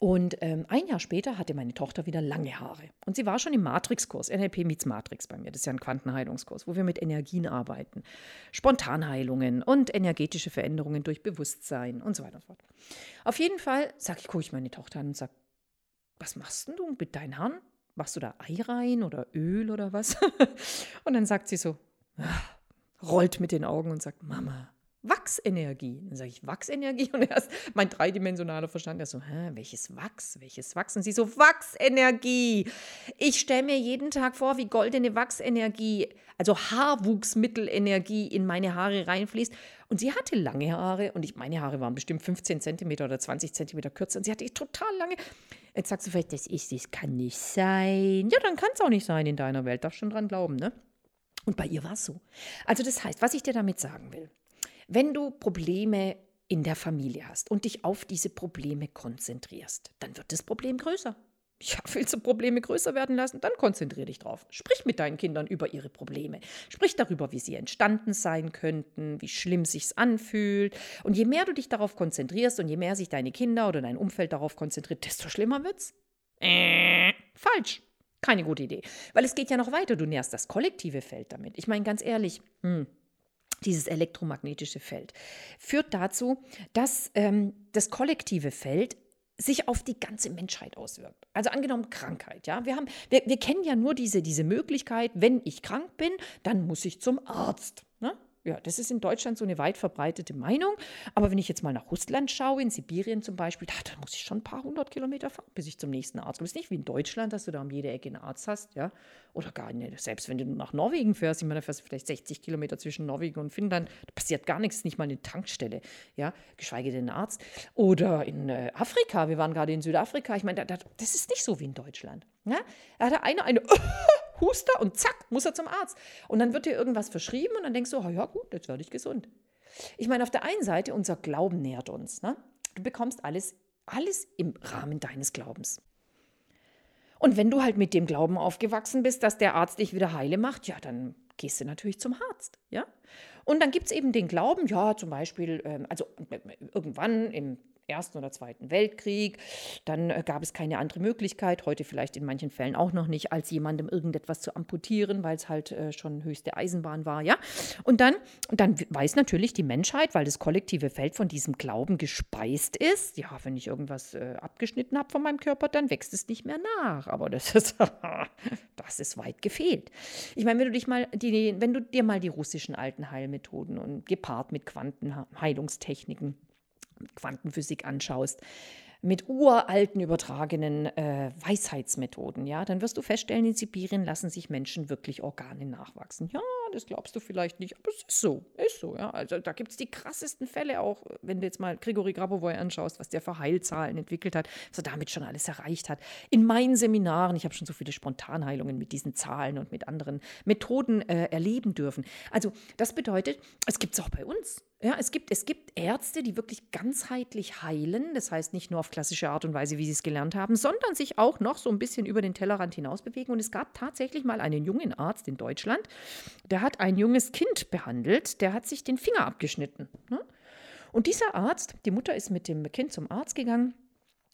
Und ähm, ein Jahr später hatte meine Tochter wieder lange Haare. Und sie war schon im Matrix-Kurs, NLP meets Matrix bei mir. Das ist ja ein Quantenheilungskurs, wo wir mit Energien arbeiten. Spontanheilungen und energetische Veränderungen durch Bewusstsein und so weiter und so fort. Auf jeden Fall sag ich, gucke ich meine Tochter an und sage, was machst denn du mit deinen Haaren? Machst du da Ei rein oder Öl oder was? [laughs] und dann sagt sie so, ah, rollt mit den Augen und sagt, Mama, Wachsenergie. Dann sage ich, Wachsenergie? [laughs] Und erst mein dreidimensionaler Verstand, der so, hä, welches Wachs? Welches Wachs? Und sie so, Wachsenergie. Ich stelle mir jeden Tag vor, wie goldene Wachsenergie, also Haarwuchsmittelenergie in meine Haare reinfließt. Und sie hatte lange Haare und ich, meine Haare waren bestimmt 15 Zentimeter oder 20 Zentimeter kürzer und sie hatte total lange. Jetzt sagst du vielleicht, das ist, das kann nicht sein. Ja, dann kann es auch nicht sein in deiner Welt. Darfst schon dran glauben, ne? Und bei ihr war es so. Also das heißt, was ich dir damit sagen will, wenn du Probleme in der Familie hast und dich auf diese Probleme konzentrierst, dann wird das Problem größer. Ja, willst du Probleme größer werden lassen? Dann konzentriere dich drauf. Sprich mit deinen Kindern über ihre Probleme. Sprich darüber, wie sie entstanden sein könnten, wie schlimm sich's anfühlt. Und je mehr du dich darauf konzentrierst und je mehr sich deine Kinder oder dein Umfeld darauf konzentriert, desto schlimmer wird's. Äh, falsch. Keine gute Idee. Weil es geht ja noch weiter. Du nährst das kollektive Feld damit. Ich meine, ganz ehrlich, hm, dieses elektromagnetische Feld, führt dazu, dass ähm, das kollektive Feld sich auf die ganze Menschheit auswirkt. Also angenommen Krankheit, ja. Wir, haben, wir, wir kennen ja nur diese, diese Möglichkeit, wenn ich krank bin, dann muss ich zum Arzt. Ne? Ja, das ist in Deutschland so eine weit verbreitete Meinung. Aber wenn ich jetzt mal nach Russland schaue, in Sibirien zum Beispiel, da, muss ich schon ein paar hundert Kilometer fahren, bis ich zum nächsten Arzt komme. Es ist nicht wie in Deutschland, dass du da um jede Ecke einen Arzt hast, ja. Oder gar nicht. Selbst wenn du nach Norwegen fährst, ich meine, da fährst du vielleicht 60 Kilometer zwischen Norwegen und Finnland, da passiert gar nichts, nicht mal eine Tankstelle, ja, geschweige denn ein Arzt. Oder in äh, Afrika, wir waren gerade in Südafrika, ich meine, da, da, das ist nicht so wie in Deutschland. Ja? Da hat einer eine [laughs] Huster und zack, muss er zum Arzt. Und dann wird dir irgendwas verschrieben und dann denkst du, oh ja gut, jetzt werde ich gesund. Ich meine, auf der einen Seite, unser Glauben nährt uns. Ne? Du bekommst alles, alles im Rahmen deines Glaubens. Und wenn du halt mit dem Glauben aufgewachsen bist, dass der Arzt dich wieder heile macht, ja, dann gehst du natürlich zum Arzt, ja. Und dann gibt es eben den Glauben, ja, zum Beispiel, ähm, also äh, irgendwann im Ersten oder Zweiten Weltkrieg. Dann äh, gab es keine andere Möglichkeit, heute vielleicht in manchen Fällen auch noch nicht, als jemandem irgendetwas zu amputieren, weil es halt äh, schon höchste Eisenbahn war, ja. Und dann, dann weiß natürlich die Menschheit, weil das kollektive Feld von diesem Glauben gespeist ist, ja, wenn ich irgendwas äh, abgeschnitten habe von meinem Körper, dann wächst es nicht mehr nach. Aber das [laughs] ist, das ist weit gefehlt. Ich meine, wenn du dich mal die, wenn du dir mal die russischen alten Heilmethoden und gepaart mit Quantenheilungstechniken Quantenphysik anschaust, mit uralten übertragenen äh, Weisheitsmethoden, ja, dann wirst du feststellen, in Sibirien lassen sich Menschen wirklich Organe nachwachsen. Ja, das glaubst du vielleicht nicht, aber es ist so, ist so, ja. Also da gibt es die krassesten Fälle auch, wenn du jetzt mal Grigori Grabovoi anschaust, was der für Heilzahlen entwickelt hat, was er damit schon alles erreicht hat. In meinen Seminaren, ich habe schon so viele Spontanheilungen mit diesen Zahlen und mit anderen Methoden äh, erleben dürfen. Also das bedeutet, es gibt es auch bei uns. Ja, es gibt, es gibt Ärzte, die wirklich ganzheitlich heilen. Das heißt nicht nur auf klassische Art und Weise, wie sie es gelernt haben, sondern sich auch noch so ein bisschen über den Tellerrand hinaus bewegen. Und es gab tatsächlich mal einen jungen Arzt in Deutschland, der hat ein junges Kind behandelt, der hat sich den Finger abgeschnitten. Ne? Und dieser Arzt, die Mutter ist mit dem Kind zum Arzt gegangen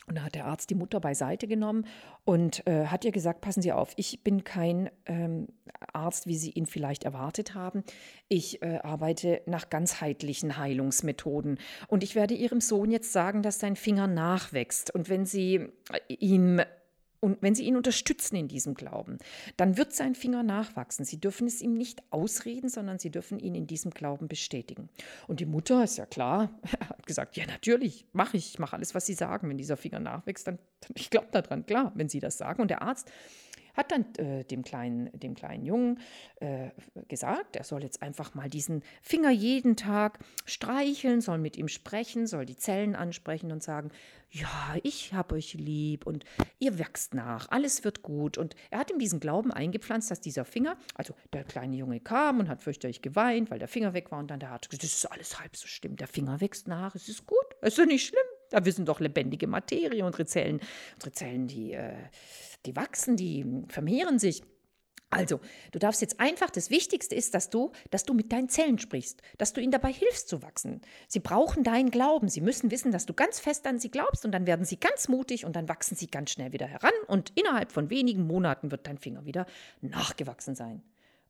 und da hat der Arzt die Mutter beiseite genommen und äh, hat ihr gesagt, passen Sie auf, ich bin kein ähm, Arzt, wie Sie ihn vielleicht erwartet haben. Ich äh, arbeite nach ganzheitlichen Heilungsmethoden. Und ich werde Ihrem Sohn jetzt sagen, dass sein Finger nachwächst. Und wenn Sie äh, ihm und wenn Sie ihn unterstützen in diesem Glauben, dann wird sein Finger nachwachsen. Sie dürfen es ihm nicht ausreden, sondern Sie dürfen ihn in diesem Glauben bestätigen. Und die Mutter, ist ja klar, [laughs] hat gesagt, ja natürlich, mache ich, ich mache alles, was Sie sagen. Wenn dieser Finger nachwächst, dann, dann ich glaube daran, klar, wenn Sie das sagen. Und der Arzt hat dann äh, dem, kleinen, dem kleinen Jungen äh, gesagt, er soll jetzt einfach mal diesen Finger jeden Tag streicheln, soll mit ihm sprechen, soll die Zellen ansprechen und sagen, ja, ich habe euch lieb und ihr wächst nach, alles wird gut. Und er hat ihm diesen Glauben eingepflanzt, dass dieser Finger, also der kleine Junge kam und hat fürchterlich geweint, weil der Finger weg war und dann der Arzt gesagt, das ist alles halb so schlimm, der Finger wächst nach, es ist gut, es ist nicht schlimm. Da wir sind doch lebendige Materie, unsere Zellen, unsere Zellen, die, äh, die wachsen, die vermehren sich. Also, du darfst jetzt einfach, das Wichtigste ist, dass du, dass du mit deinen Zellen sprichst, dass du ihnen dabei hilfst zu wachsen. Sie brauchen deinen Glauben. Sie müssen wissen, dass du ganz fest an sie glaubst und dann werden sie ganz mutig und dann wachsen sie ganz schnell wieder heran und innerhalb von wenigen Monaten wird dein Finger wieder nachgewachsen sein.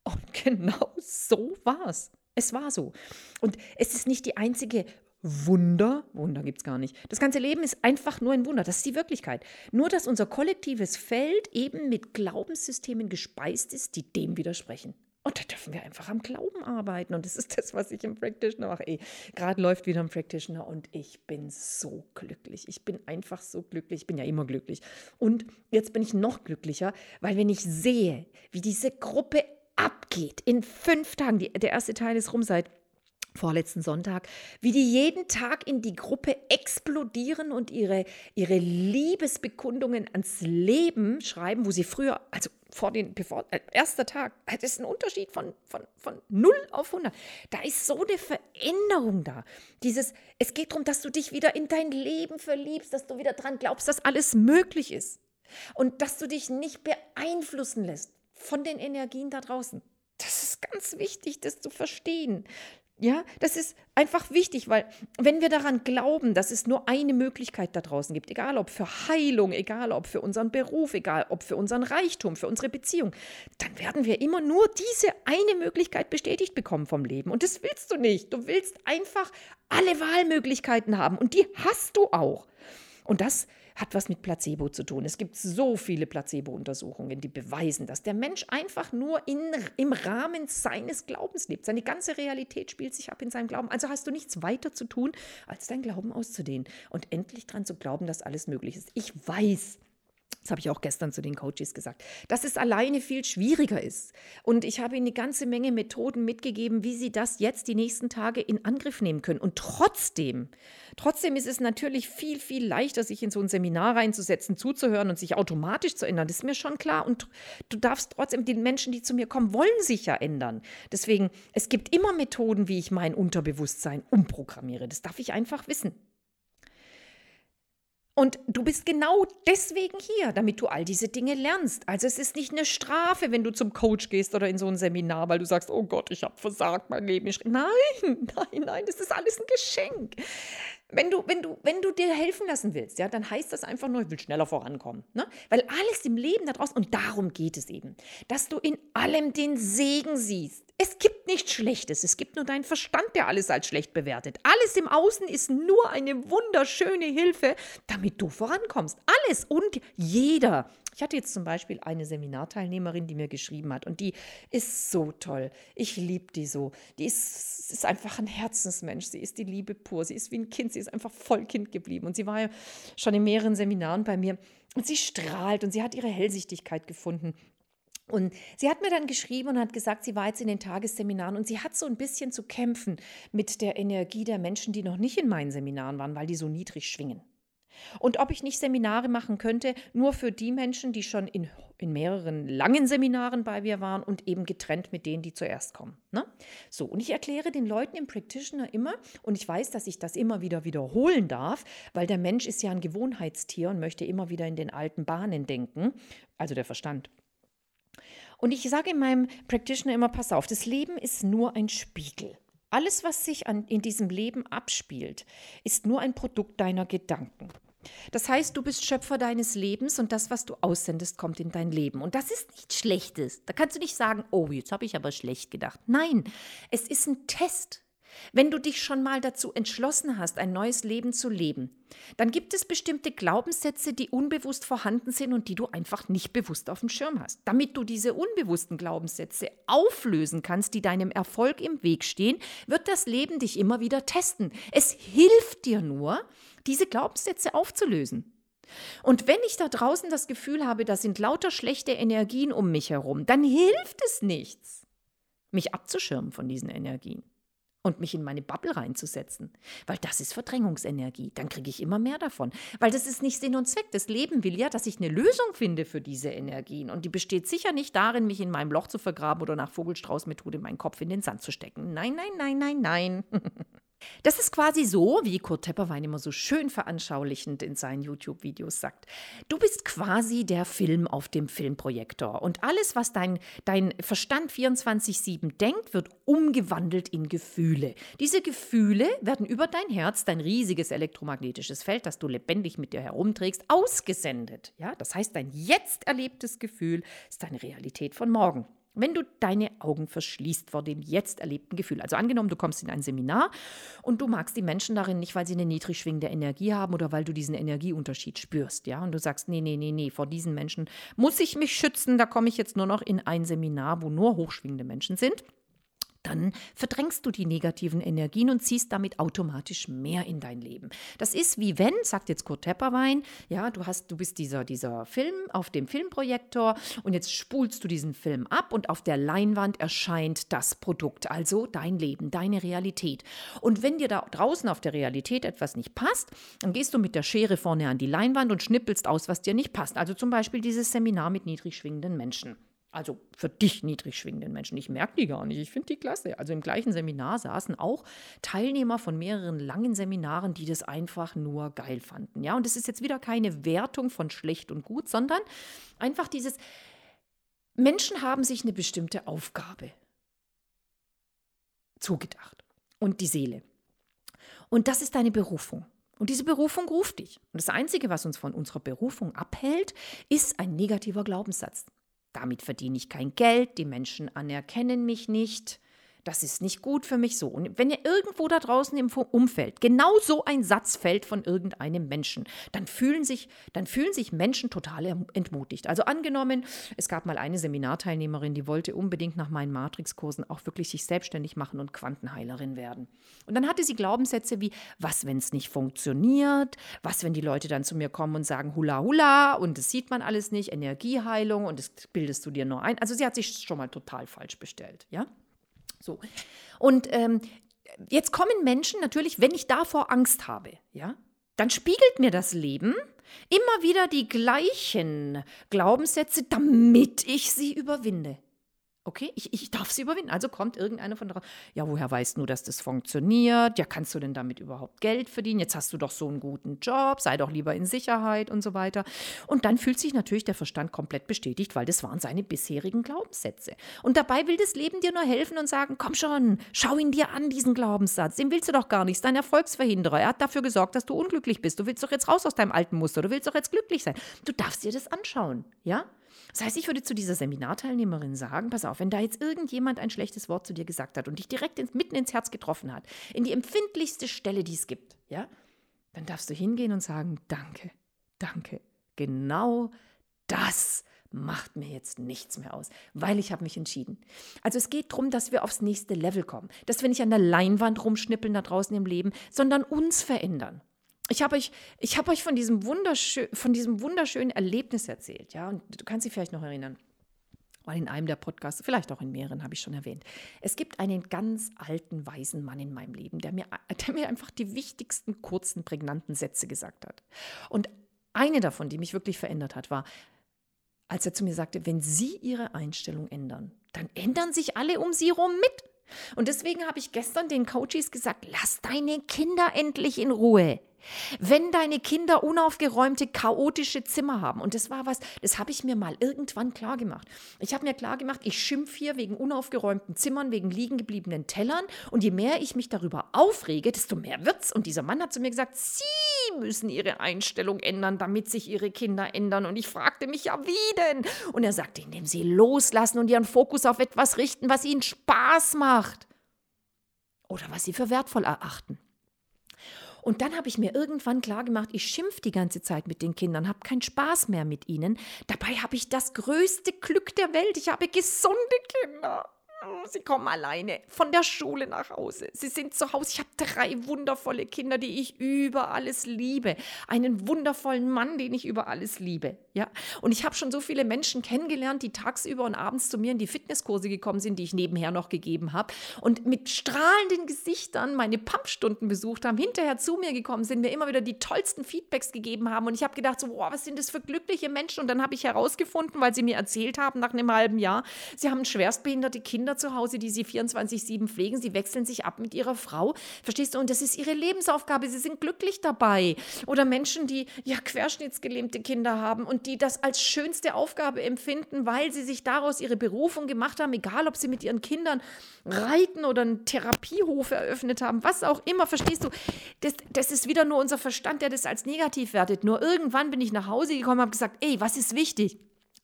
Und [laughs] genau so war es. Es war so. Und es ist nicht die einzige Wunder, Wunder gibt es gar nicht. Das ganze Leben ist einfach nur ein Wunder. Das ist die Wirklichkeit. Nur, dass unser kollektives Feld eben mit Glaubenssystemen gespeist ist, die dem widersprechen. Und da dürfen wir einfach am Glauben arbeiten. Und das ist das, was ich im Practitioner mache. Ey, gerade läuft wieder ein Practitioner und ich bin so glücklich. Ich bin einfach so glücklich. Ich bin ja immer glücklich. Und jetzt bin ich noch glücklicher, weil wenn ich sehe, wie diese Gruppe abgeht in fünf Tagen, die, der erste Teil ist rum seit vorletzten Sonntag, wie die jeden Tag in die Gruppe explodieren und ihre, ihre Liebesbekundungen ans Leben schreiben, wo sie früher, also vor den, bevor, äh, erster Tag, das ist ein Unterschied von, von, von 0 auf 100. Da ist so eine Veränderung da. Dieses, es geht darum, dass du dich wieder in dein Leben verliebst, dass du wieder dran glaubst, dass alles möglich ist. Und dass du dich nicht beeinflussen lässt von den Energien da draußen. Das ist ganz wichtig, das zu verstehen. Ja, das ist einfach wichtig, weil wenn wir daran glauben, dass es nur eine Möglichkeit da draußen gibt, egal ob für Heilung, egal ob für unseren Beruf, egal ob für unseren Reichtum, für unsere Beziehung, dann werden wir immer nur diese eine Möglichkeit bestätigt bekommen vom Leben. Und das willst du nicht. Du willst einfach alle Wahlmöglichkeiten haben und die hast du auch. Und das hat was mit Placebo zu tun. Es gibt so viele Placebo-Untersuchungen, die beweisen, dass der Mensch einfach nur in, im Rahmen seines Glaubens lebt. Seine ganze Realität spielt sich ab in seinem Glauben. Also hast du nichts weiter zu tun, als dein Glauben auszudehnen und endlich daran zu glauben, dass alles möglich ist. Ich weiß, das habe ich auch gestern zu den Coaches gesagt, dass es alleine viel schwieriger ist. Und ich habe ihnen eine ganze Menge Methoden mitgegeben, wie sie das jetzt die nächsten Tage in Angriff nehmen können. Und trotzdem, trotzdem ist es natürlich viel, viel leichter, sich in so ein Seminar reinzusetzen, zuzuhören und sich automatisch zu ändern. Das ist mir schon klar. Und du darfst trotzdem, die Menschen, die zu mir kommen, wollen sich ja ändern. Deswegen, es gibt immer Methoden, wie ich mein Unterbewusstsein umprogrammiere. Das darf ich einfach wissen. Und du bist genau deswegen hier, damit du all diese Dinge lernst. Also es ist nicht eine Strafe, wenn du zum Coach gehst oder in so ein Seminar, weil du sagst, oh Gott, ich habe versagt, mein Leben ist... Nein, [laughs] nein, nein, das ist alles ein Geschenk. Wenn du, wenn, du, wenn du dir helfen lassen willst, ja, dann heißt das einfach nur, ich will schneller vorankommen. Ne? Weil alles im Leben da draußen, und darum geht es eben, dass du in allem den Segen siehst. Es gibt nichts Schlechtes, es gibt nur deinen Verstand, der alles als schlecht bewertet. Alles im Außen ist nur eine wunderschöne Hilfe, damit du vorankommst. Alles und jeder ich hatte jetzt zum Beispiel eine Seminarteilnehmerin, die mir geschrieben hat und die ist so toll. Ich liebe die so. Die ist, ist einfach ein Herzensmensch. Sie ist die Liebe pur. Sie ist wie ein Kind. Sie ist einfach voll Kind geblieben. Und sie war ja schon in mehreren Seminaren bei mir. Und sie strahlt und sie hat ihre Hellsichtigkeit gefunden. Und sie hat mir dann geschrieben und hat gesagt, sie war jetzt in den Tagesseminaren und sie hat so ein bisschen zu kämpfen mit der Energie der Menschen, die noch nicht in meinen Seminaren waren, weil die so niedrig schwingen. Und ob ich nicht Seminare machen könnte, nur für die Menschen, die schon in, in mehreren langen Seminaren bei mir waren und eben getrennt mit denen, die zuerst kommen. Ne? So, und ich erkläre den Leuten im Practitioner immer, und ich weiß, dass ich das immer wieder wiederholen darf, weil der Mensch ist ja ein Gewohnheitstier und möchte immer wieder in den alten Bahnen denken, also der Verstand. Und ich sage in meinem Practitioner immer, pass auf, das Leben ist nur ein Spiegel. Alles, was sich an, in diesem Leben abspielt, ist nur ein Produkt deiner Gedanken. Das heißt, du bist Schöpfer deines Lebens und das, was du aussendest, kommt in dein Leben. Und das ist nichts Schlechtes. Da kannst du nicht sagen, oh, jetzt habe ich aber schlecht gedacht. Nein, es ist ein Test. Wenn du dich schon mal dazu entschlossen hast, ein neues Leben zu leben, dann gibt es bestimmte Glaubenssätze, die unbewusst vorhanden sind und die du einfach nicht bewusst auf dem Schirm hast. Damit du diese unbewussten Glaubenssätze auflösen kannst, die deinem Erfolg im Weg stehen, wird das Leben dich immer wieder testen. Es hilft dir nur, diese Glaubenssätze aufzulösen. Und wenn ich da draußen das Gefühl habe, da sind lauter schlechte Energien um mich herum, dann hilft es nichts, mich abzuschirmen von diesen Energien und mich in meine Bubble reinzusetzen. Weil das ist Verdrängungsenergie. Dann kriege ich immer mehr davon. Weil das ist nicht Sinn und Zweck. Das Leben will ja, dass ich eine Lösung finde für diese Energien. Und die besteht sicher nicht darin, mich in meinem Loch zu vergraben oder nach Vogelstrauß-Methode meinen Kopf in den Sand zu stecken. Nein, nein, nein, nein, nein. [laughs] Das ist quasi so, wie Kurt Tepperwein immer so schön veranschaulichend in seinen YouTube-Videos sagt. Du bist quasi der Film auf dem Filmprojektor und alles, was dein, dein Verstand 24-7 denkt, wird umgewandelt in Gefühle. Diese Gefühle werden über dein Herz, dein riesiges elektromagnetisches Feld, das du lebendig mit dir herumträgst, ausgesendet. Ja, das heißt, dein jetzt erlebtes Gefühl ist deine Realität von morgen. Wenn du deine Augen verschließt vor dem jetzt erlebten Gefühl. Also angenommen, du kommst in ein Seminar und du magst die Menschen darin nicht, weil sie eine niedrig schwingende Energie haben oder weil du diesen Energieunterschied spürst, ja? Und du sagst, nee, nee, nee, nee, vor diesen Menschen muss ich mich schützen, da komme ich jetzt nur noch in ein Seminar, wo nur hochschwingende Menschen sind dann verdrängst du die negativen Energien und ziehst damit automatisch mehr in dein Leben. Das ist wie wenn, sagt jetzt Kurt Tepperwein, ja, du hast, du bist dieser, dieser Film auf dem Filmprojektor und jetzt spulst du diesen Film ab und auf der Leinwand erscheint das Produkt, also dein Leben, deine Realität. Und wenn dir da draußen auf der Realität etwas nicht passt, dann gehst du mit der Schere vorne an die Leinwand und schnippelst aus, was dir nicht passt. Also zum Beispiel dieses Seminar mit niedrig schwingenden Menschen. Also für dich niedrig schwingenden Menschen. Ich merke die gar nicht. Ich finde die klasse. Also im gleichen Seminar saßen auch Teilnehmer von mehreren langen Seminaren, die das einfach nur geil fanden. Ja, und das ist jetzt wieder keine Wertung von schlecht und gut, sondern einfach dieses Menschen haben sich eine bestimmte Aufgabe zugedacht. Und die Seele. Und das ist deine Berufung. Und diese Berufung ruft dich. Und das Einzige, was uns von unserer Berufung abhält, ist ein negativer Glaubenssatz. Damit verdiene ich kein Geld, die Menschen anerkennen mich nicht, das ist nicht gut für mich so. Und wenn ihr irgendwo da draußen im Umfeld genau so ein Satz fällt von irgendeinem Menschen, dann fühlen sich, dann fühlen sich Menschen total entmutigt. Also angenommen, es gab mal eine Seminarteilnehmerin, die wollte unbedingt nach meinen Matrix-Kursen auch wirklich sich selbstständig machen und Quantenheilerin werden. Und dann hatte sie Glaubenssätze wie, was, wenn es nicht funktioniert? Was, wenn die Leute dann zu mir kommen und sagen, hula hula und das sieht man alles nicht, Energieheilung und das bildest du dir nur ein. Also sie hat sich schon mal total falsch bestellt, ja? So. Und ähm, jetzt kommen Menschen natürlich, wenn ich davor Angst habe, ja, dann spiegelt mir das Leben immer wieder die gleichen Glaubenssätze, damit ich sie überwinde. Okay, ich, ich darf sie überwinden. Also kommt irgendeiner von drauf. Ja, woher weißt du, dass das funktioniert? Ja, kannst du denn damit überhaupt Geld verdienen? Jetzt hast du doch so einen guten Job, sei doch lieber in Sicherheit und so weiter. Und dann fühlt sich natürlich der Verstand komplett bestätigt, weil das waren seine bisherigen Glaubenssätze. Und dabei will das Leben dir nur helfen und sagen: Komm schon, schau ihn dir an, diesen Glaubenssatz. Den willst du doch gar nicht. Ist dein Erfolgsverhinderer. Er hat dafür gesorgt, dass du unglücklich bist. Du willst doch jetzt raus aus deinem alten Muster. Du willst doch jetzt glücklich sein. Du darfst dir das anschauen. Ja? Das heißt, ich würde zu dieser Seminarteilnehmerin sagen, pass auf, wenn da jetzt irgendjemand ein schlechtes Wort zu dir gesagt hat und dich direkt ins, mitten ins Herz getroffen hat, in die empfindlichste Stelle, die es gibt, ja, dann darfst du hingehen und sagen, danke, danke, genau das macht mir jetzt nichts mehr aus, weil ich habe mich entschieden. Also es geht darum, dass wir aufs nächste Level kommen, dass wir nicht an der Leinwand rumschnippeln da draußen im Leben, sondern uns verändern ich habe euch, ich hab euch von, diesem wunderschön, von diesem wunderschönen Erlebnis erzählt, ja, und du kannst dich vielleicht noch erinnern. Weil in einem der Podcasts, vielleicht auch in mehreren, habe ich schon erwähnt. Es gibt einen ganz alten, weisen Mann in meinem Leben, der mir, [laughs] der mir einfach die wichtigsten, kurzen, prägnanten Sätze gesagt hat. Und eine davon, die mich wirklich verändert hat, war, als er zu mir sagte, wenn Sie Ihre Einstellung ändern, dann ändern sich alle um Sie herum mit. Und deswegen habe ich gestern den Coaches gesagt, lass deine Kinder endlich in Ruhe. Wenn deine Kinder unaufgeräumte, chaotische Zimmer haben, und das war was, das habe ich mir mal irgendwann klar gemacht. Ich habe mir klar gemacht, ich schimpfe hier wegen unaufgeräumten Zimmern, wegen liegen gebliebenen Tellern. Und je mehr ich mich darüber aufrege, desto mehr wird's. Und dieser Mann hat zu mir gesagt, Sie müssen Ihre Einstellung ändern, damit sich Ihre Kinder ändern. Und ich fragte mich, ja, wie denn? Und er sagte, indem Sie loslassen und Ihren Fokus auf etwas richten, was Ihnen Spaß macht. Oder was Sie für wertvoll erachten. Und dann habe ich mir irgendwann klar gemacht, ich schimpfe die ganze Zeit mit den Kindern, habe keinen Spaß mehr mit ihnen. Dabei habe ich das größte Glück der Welt. Ich habe gesunde Kinder. Sie kommen alleine von der Schule nach Hause. Sie sind zu Hause. Ich habe drei wundervolle Kinder, die ich über alles liebe. Einen wundervollen Mann, den ich über alles liebe. Ja? Und ich habe schon so viele Menschen kennengelernt, die tagsüber und abends zu mir in die Fitnesskurse gekommen sind, die ich nebenher noch gegeben habe. Und mit strahlenden Gesichtern meine Pumpstunden besucht haben, hinterher zu mir gekommen sind, mir immer wieder die tollsten Feedbacks gegeben haben. Und ich habe gedacht, so, boah, was sind das für glückliche Menschen? Und dann habe ich herausgefunden, weil sie mir erzählt haben nach einem halben Jahr, sie haben schwerstbehinderte Kinder Kinder zu Hause, die sie 24-7 pflegen. Sie wechseln sich ab mit ihrer Frau. Verstehst du? Und das ist ihre Lebensaufgabe. Sie sind glücklich dabei. Oder Menschen, die ja querschnittsgelähmte Kinder haben und die das als schönste Aufgabe empfinden, weil sie sich daraus ihre Berufung gemacht haben, egal ob sie mit ihren Kindern reiten oder einen Therapiehof eröffnet haben, was auch immer. Verstehst du? Das, das ist wieder nur unser Verstand, der das als negativ wertet. Nur irgendwann bin ich nach Hause gekommen und habe gesagt, ey, was ist wichtig?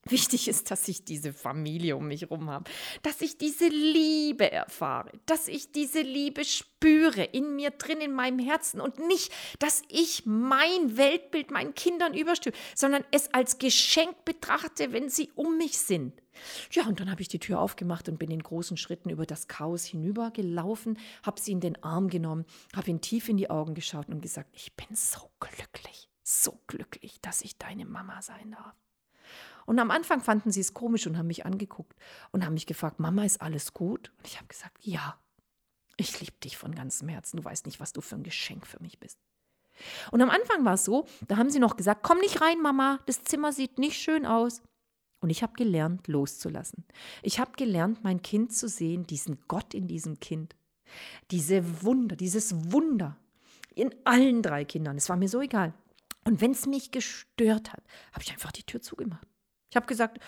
Wichtig ist, dass ich diese Familie um mich herum habe, dass ich diese Liebe erfahre, dass ich diese Liebe spüre in mir drin, in meinem Herzen und nicht, dass ich mein Weltbild meinen Kindern überstülpe, sondern es als Geschenk betrachte, wenn sie um mich sind. Ja, und dann habe ich die Tür aufgemacht und bin in großen Schritten über das Chaos hinübergelaufen, habe sie in den Arm genommen, habe ihn tief in die Augen geschaut und gesagt, ich bin so glücklich, so glücklich, dass ich deine Mama sein darf. Und am Anfang fanden sie es komisch und haben mich angeguckt und haben mich gefragt, Mama, ist alles gut? Und ich habe gesagt, ja, ich liebe dich von ganzem Herzen. Du weißt nicht, was du für ein Geschenk für mich bist. Und am Anfang war es so, da haben sie noch gesagt, komm nicht rein, Mama, das Zimmer sieht nicht schön aus. Und ich habe gelernt, loszulassen. Ich habe gelernt, mein Kind zu sehen, diesen Gott in diesem Kind. Diese Wunder, dieses Wunder in allen drei Kindern. Es war mir so egal. Und wenn es mich gestört hat, habe ich einfach die Tür zugemacht. Ich habe gesagt,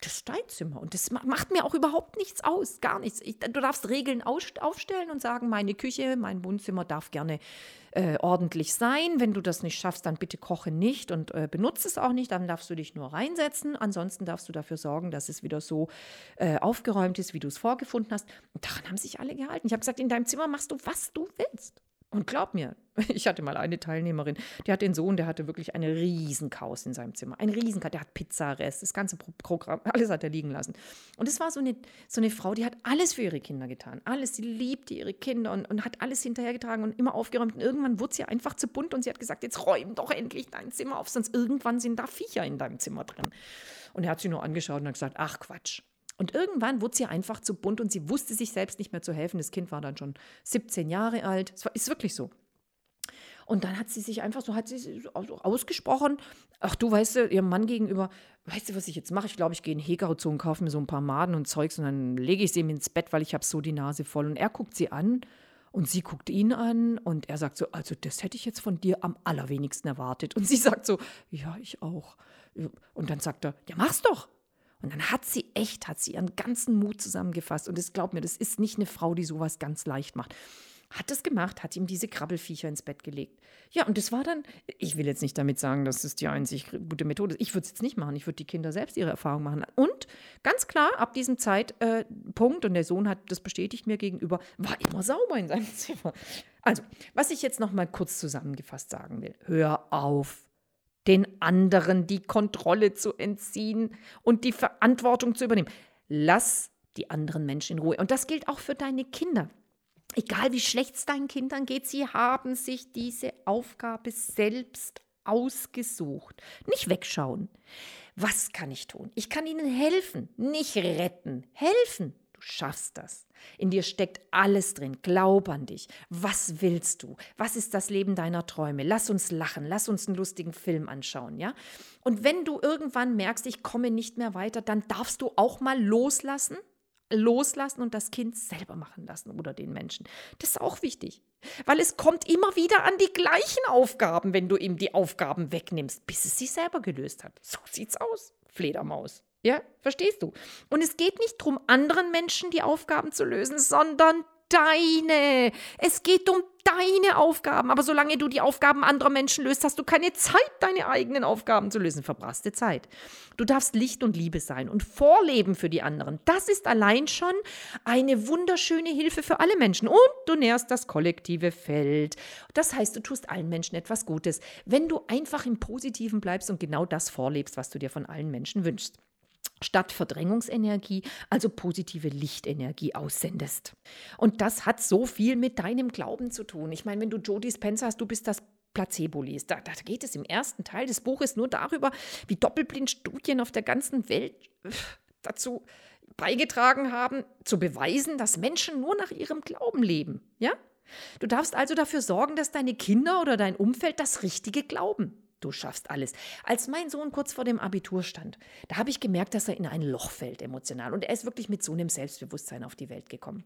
das ist dein Zimmer und das macht mir auch überhaupt nichts aus, gar nichts. Ich, du darfst Regeln aufstellen und sagen, meine Küche, mein Wohnzimmer darf gerne äh, ordentlich sein. Wenn du das nicht schaffst, dann bitte koche nicht und äh, benutze es auch nicht. Dann darfst du dich nur reinsetzen. Ansonsten darfst du dafür sorgen, dass es wieder so äh, aufgeräumt ist, wie du es vorgefunden hast. Und daran haben sich alle gehalten. Ich habe gesagt, in deinem Zimmer machst du, was du willst. Und glaub mir, [laughs] ich hatte mal eine Teilnehmerin, die hat den Sohn, der hatte wirklich eine Riesenchaos in seinem Zimmer. Ein Riesenchaos, der hat Pizzarest, das ganze Programm, [laughs] alles hat er liegen lassen. Und es war so eine, so eine Frau, die hat alles für ihre Kinder getan. Alles, sie liebte ihre Kinder und, und hat alles hinterhergetragen und immer aufgeräumt. Und irgendwann wurde sie einfach zu bunt und sie hat gesagt, jetzt räum doch endlich dein Zimmer auf, sonst irgendwann sind da Viecher in deinem Zimmer drin. Und er hat sie nur angeschaut und hat gesagt, ach Quatsch, und irgendwann wurde sie einfach zu bunt und sie wusste sich selbst nicht mehr zu helfen. Das Kind war dann schon 17 Jahre alt. Es ist wirklich so. Und dann hat sie sich einfach so, hat sie ausgesprochen, ach du weißt du, ihrem Mann gegenüber, weißt du, was ich jetzt mache? Ich glaube, ich gehe in Hegau zu und kaufe mir so ein paar Maden und Zeugs und dann lege ich sie ihm ins Bett, weil ich habe so die Nase voll. Und er guckt sie an und sie guckt ihn an und er sagt so, also das hätte ich jetzt von dir am allerwenigsten erwartet. Und sie sagt so, ja, ich auch. Und dann sagt er, ja, mach's doch. Und dann hat sie echt, hat sie ihren ganzen Mut zusammengefasst. Und es glaubt mir, das ist nicht eine Frau, die sowas ganz leicht macht. Hat es gemacht, hat ihm diese Krabbelfiecher ins Bett gelegt. Ja, und das war dann, ich will jetzt nicht damit sagen, dass es die einzig gute Methode ist. Ich würde es jetzt nicht machen. Ich würde die Kinder selbst ihre Erfahrung machen. Und ganz klar, ab diesem Zeitpunkt, und der Sohn hat das bestätigt mir gegenüber, war immer sauber in seinem [laughs] Zimmer. Also, was ich jetzt noch mal kurz zusammengefasst sagen will. Hör auf, den anderen die Kontrolle zu entziehen und die Verantwortung zu übernehmen. Lass die anderen Menschen in Ruhe. Und das gilt auch für deine Kinder. Egal wie schlecht es deinen Kindern geht, sie haben sich diese Aufgabe selbst ausgesucht. Nicht wegschauen. Was kann ich tun? Ich kann ihnen helfen, nicht retten. Helfen. Du schaffst das. In dir steckt alles drin. Glaub an dich. Was willst du? Was ist das Leben deiner Träume? Lass uns lachen. Lass uns einen lustigen Film anschauen, ja? Und wenn du irgendwann merkst, ich komme nicht mehr weiter, dann darfst du auch mal loslassen. Loslassen und das Kind selber machen lassen oder den Menschen. Das ist auch wichtig, weil es kommt immer wieder an die gleichen Aufgaben, wenn du ihm die Aufgaben wegnimmst, bis es sich selber gelöst hat. So sieht's aus, Fledermaus. Ja, verstehst du? Und es geht nicht darum, anderen Menschen die Aufgaben zu lösen, sondern deine. Es geht um deine Aufgaben. Aber solange du die Aufgaben anderer Menschen löst, hast du keine Zeit, deine eigenen Aufgaben zu lösen. Verbrasste Zeit. Du darfst Licht und Liebe sein und Vorleben für die anderen. Das ist allein schon eine wunderschöne Hilfe für alle Menschen. Und du nährst das kollektive Feld. Das heißt, du tust allen Menschen etwas Gutes, wenn du einfach im Positiven bleibst und genau das vorlebst, was du dir von allen Menschen wünschst statt Verdrängungsenergie, also positive Lichtenergie aussendest. Und das hat so viel mit deinem Glauben zu tun. Ich meine, wenn du Jodie Spencer hast, du bist das Placebo liest. Da, da, geht es im ersten Teil des Buches nur darüber, wie Doppelblindstudien auf der ganzen Welt äh, dazu beigetragen haben, zu beweisen, dass Menschen nur nach ihrem Glauben leben. Ja? Du darfst also dafür sorgen, dass deine Kinder oder dein Umfeld das Richtige glauben. Du schaffst alles. Als mein Sohn kurz vor dem Abitur stand, da habe ich gemerkt, dass er in ein Loch fällt emotional. Und er ist wirklich mit so einem Selbstbewusstsein auf die Welt gekommen.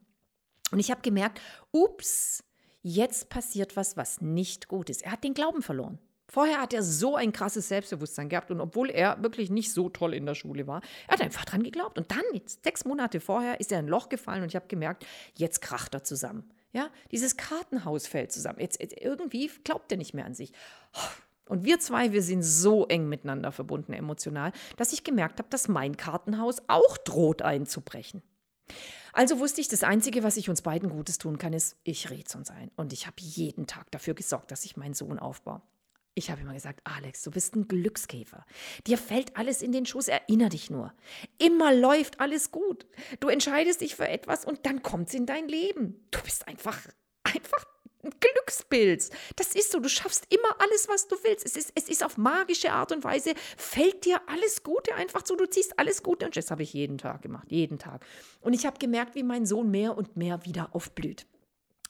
Und ich habe gemerkt, ups, jetzt passiert was, was nicht gut ist. Er hat den Glauben verloren. Vorher hat er so ein krasses Selbstbewusstsein gehabt und obwohl er wirklich nicht so toll in der Schule war, er hat einfach dran geglaubt. Und dann, sechs Monate vorher, ist er in ein Loch gefallen und ich habe gemerkt, jetzt kracht er zusammen. Ja, dieses Kartenhaus fällt zusammen. Jetzt, jetzt irgendwie glaubt er nicht mehr an sich. Und wir zwei, wir sind so eng miteinander verbunden emotional, dass ich gemerkt habe, dass mein Kartenhaus auch droht einzubrechen. Also wusste ich, das Einzige, was ich uns beiden Gutes tun kann, ist, ich rede uns ein. Und ich habe jeden Tag dafür gesorgt, dass ich meinen Sohn aufbaue. Ich habe immer gesagt, Alex, du bist ein Glückskäfer. Dir fällt alles in den Schoß, erinner dich nur. Immer läuft alles gut. Du entscheidest dich für etwas und dann kommt es in dein Leben. Du bist einfach, einfach ein Glückspilz. Das ist so, du schaffst immer alles, was du willst. Es ist, es ist auf magische Art und Weise, fällt dir alles Gute einfach zu. Du ziehst alles Gute und das habe ich jeden Tag gemacht, jeden Tag. Und ich habe gemerkt, wie mein Sohn mehr und mehr wieder aufblüht.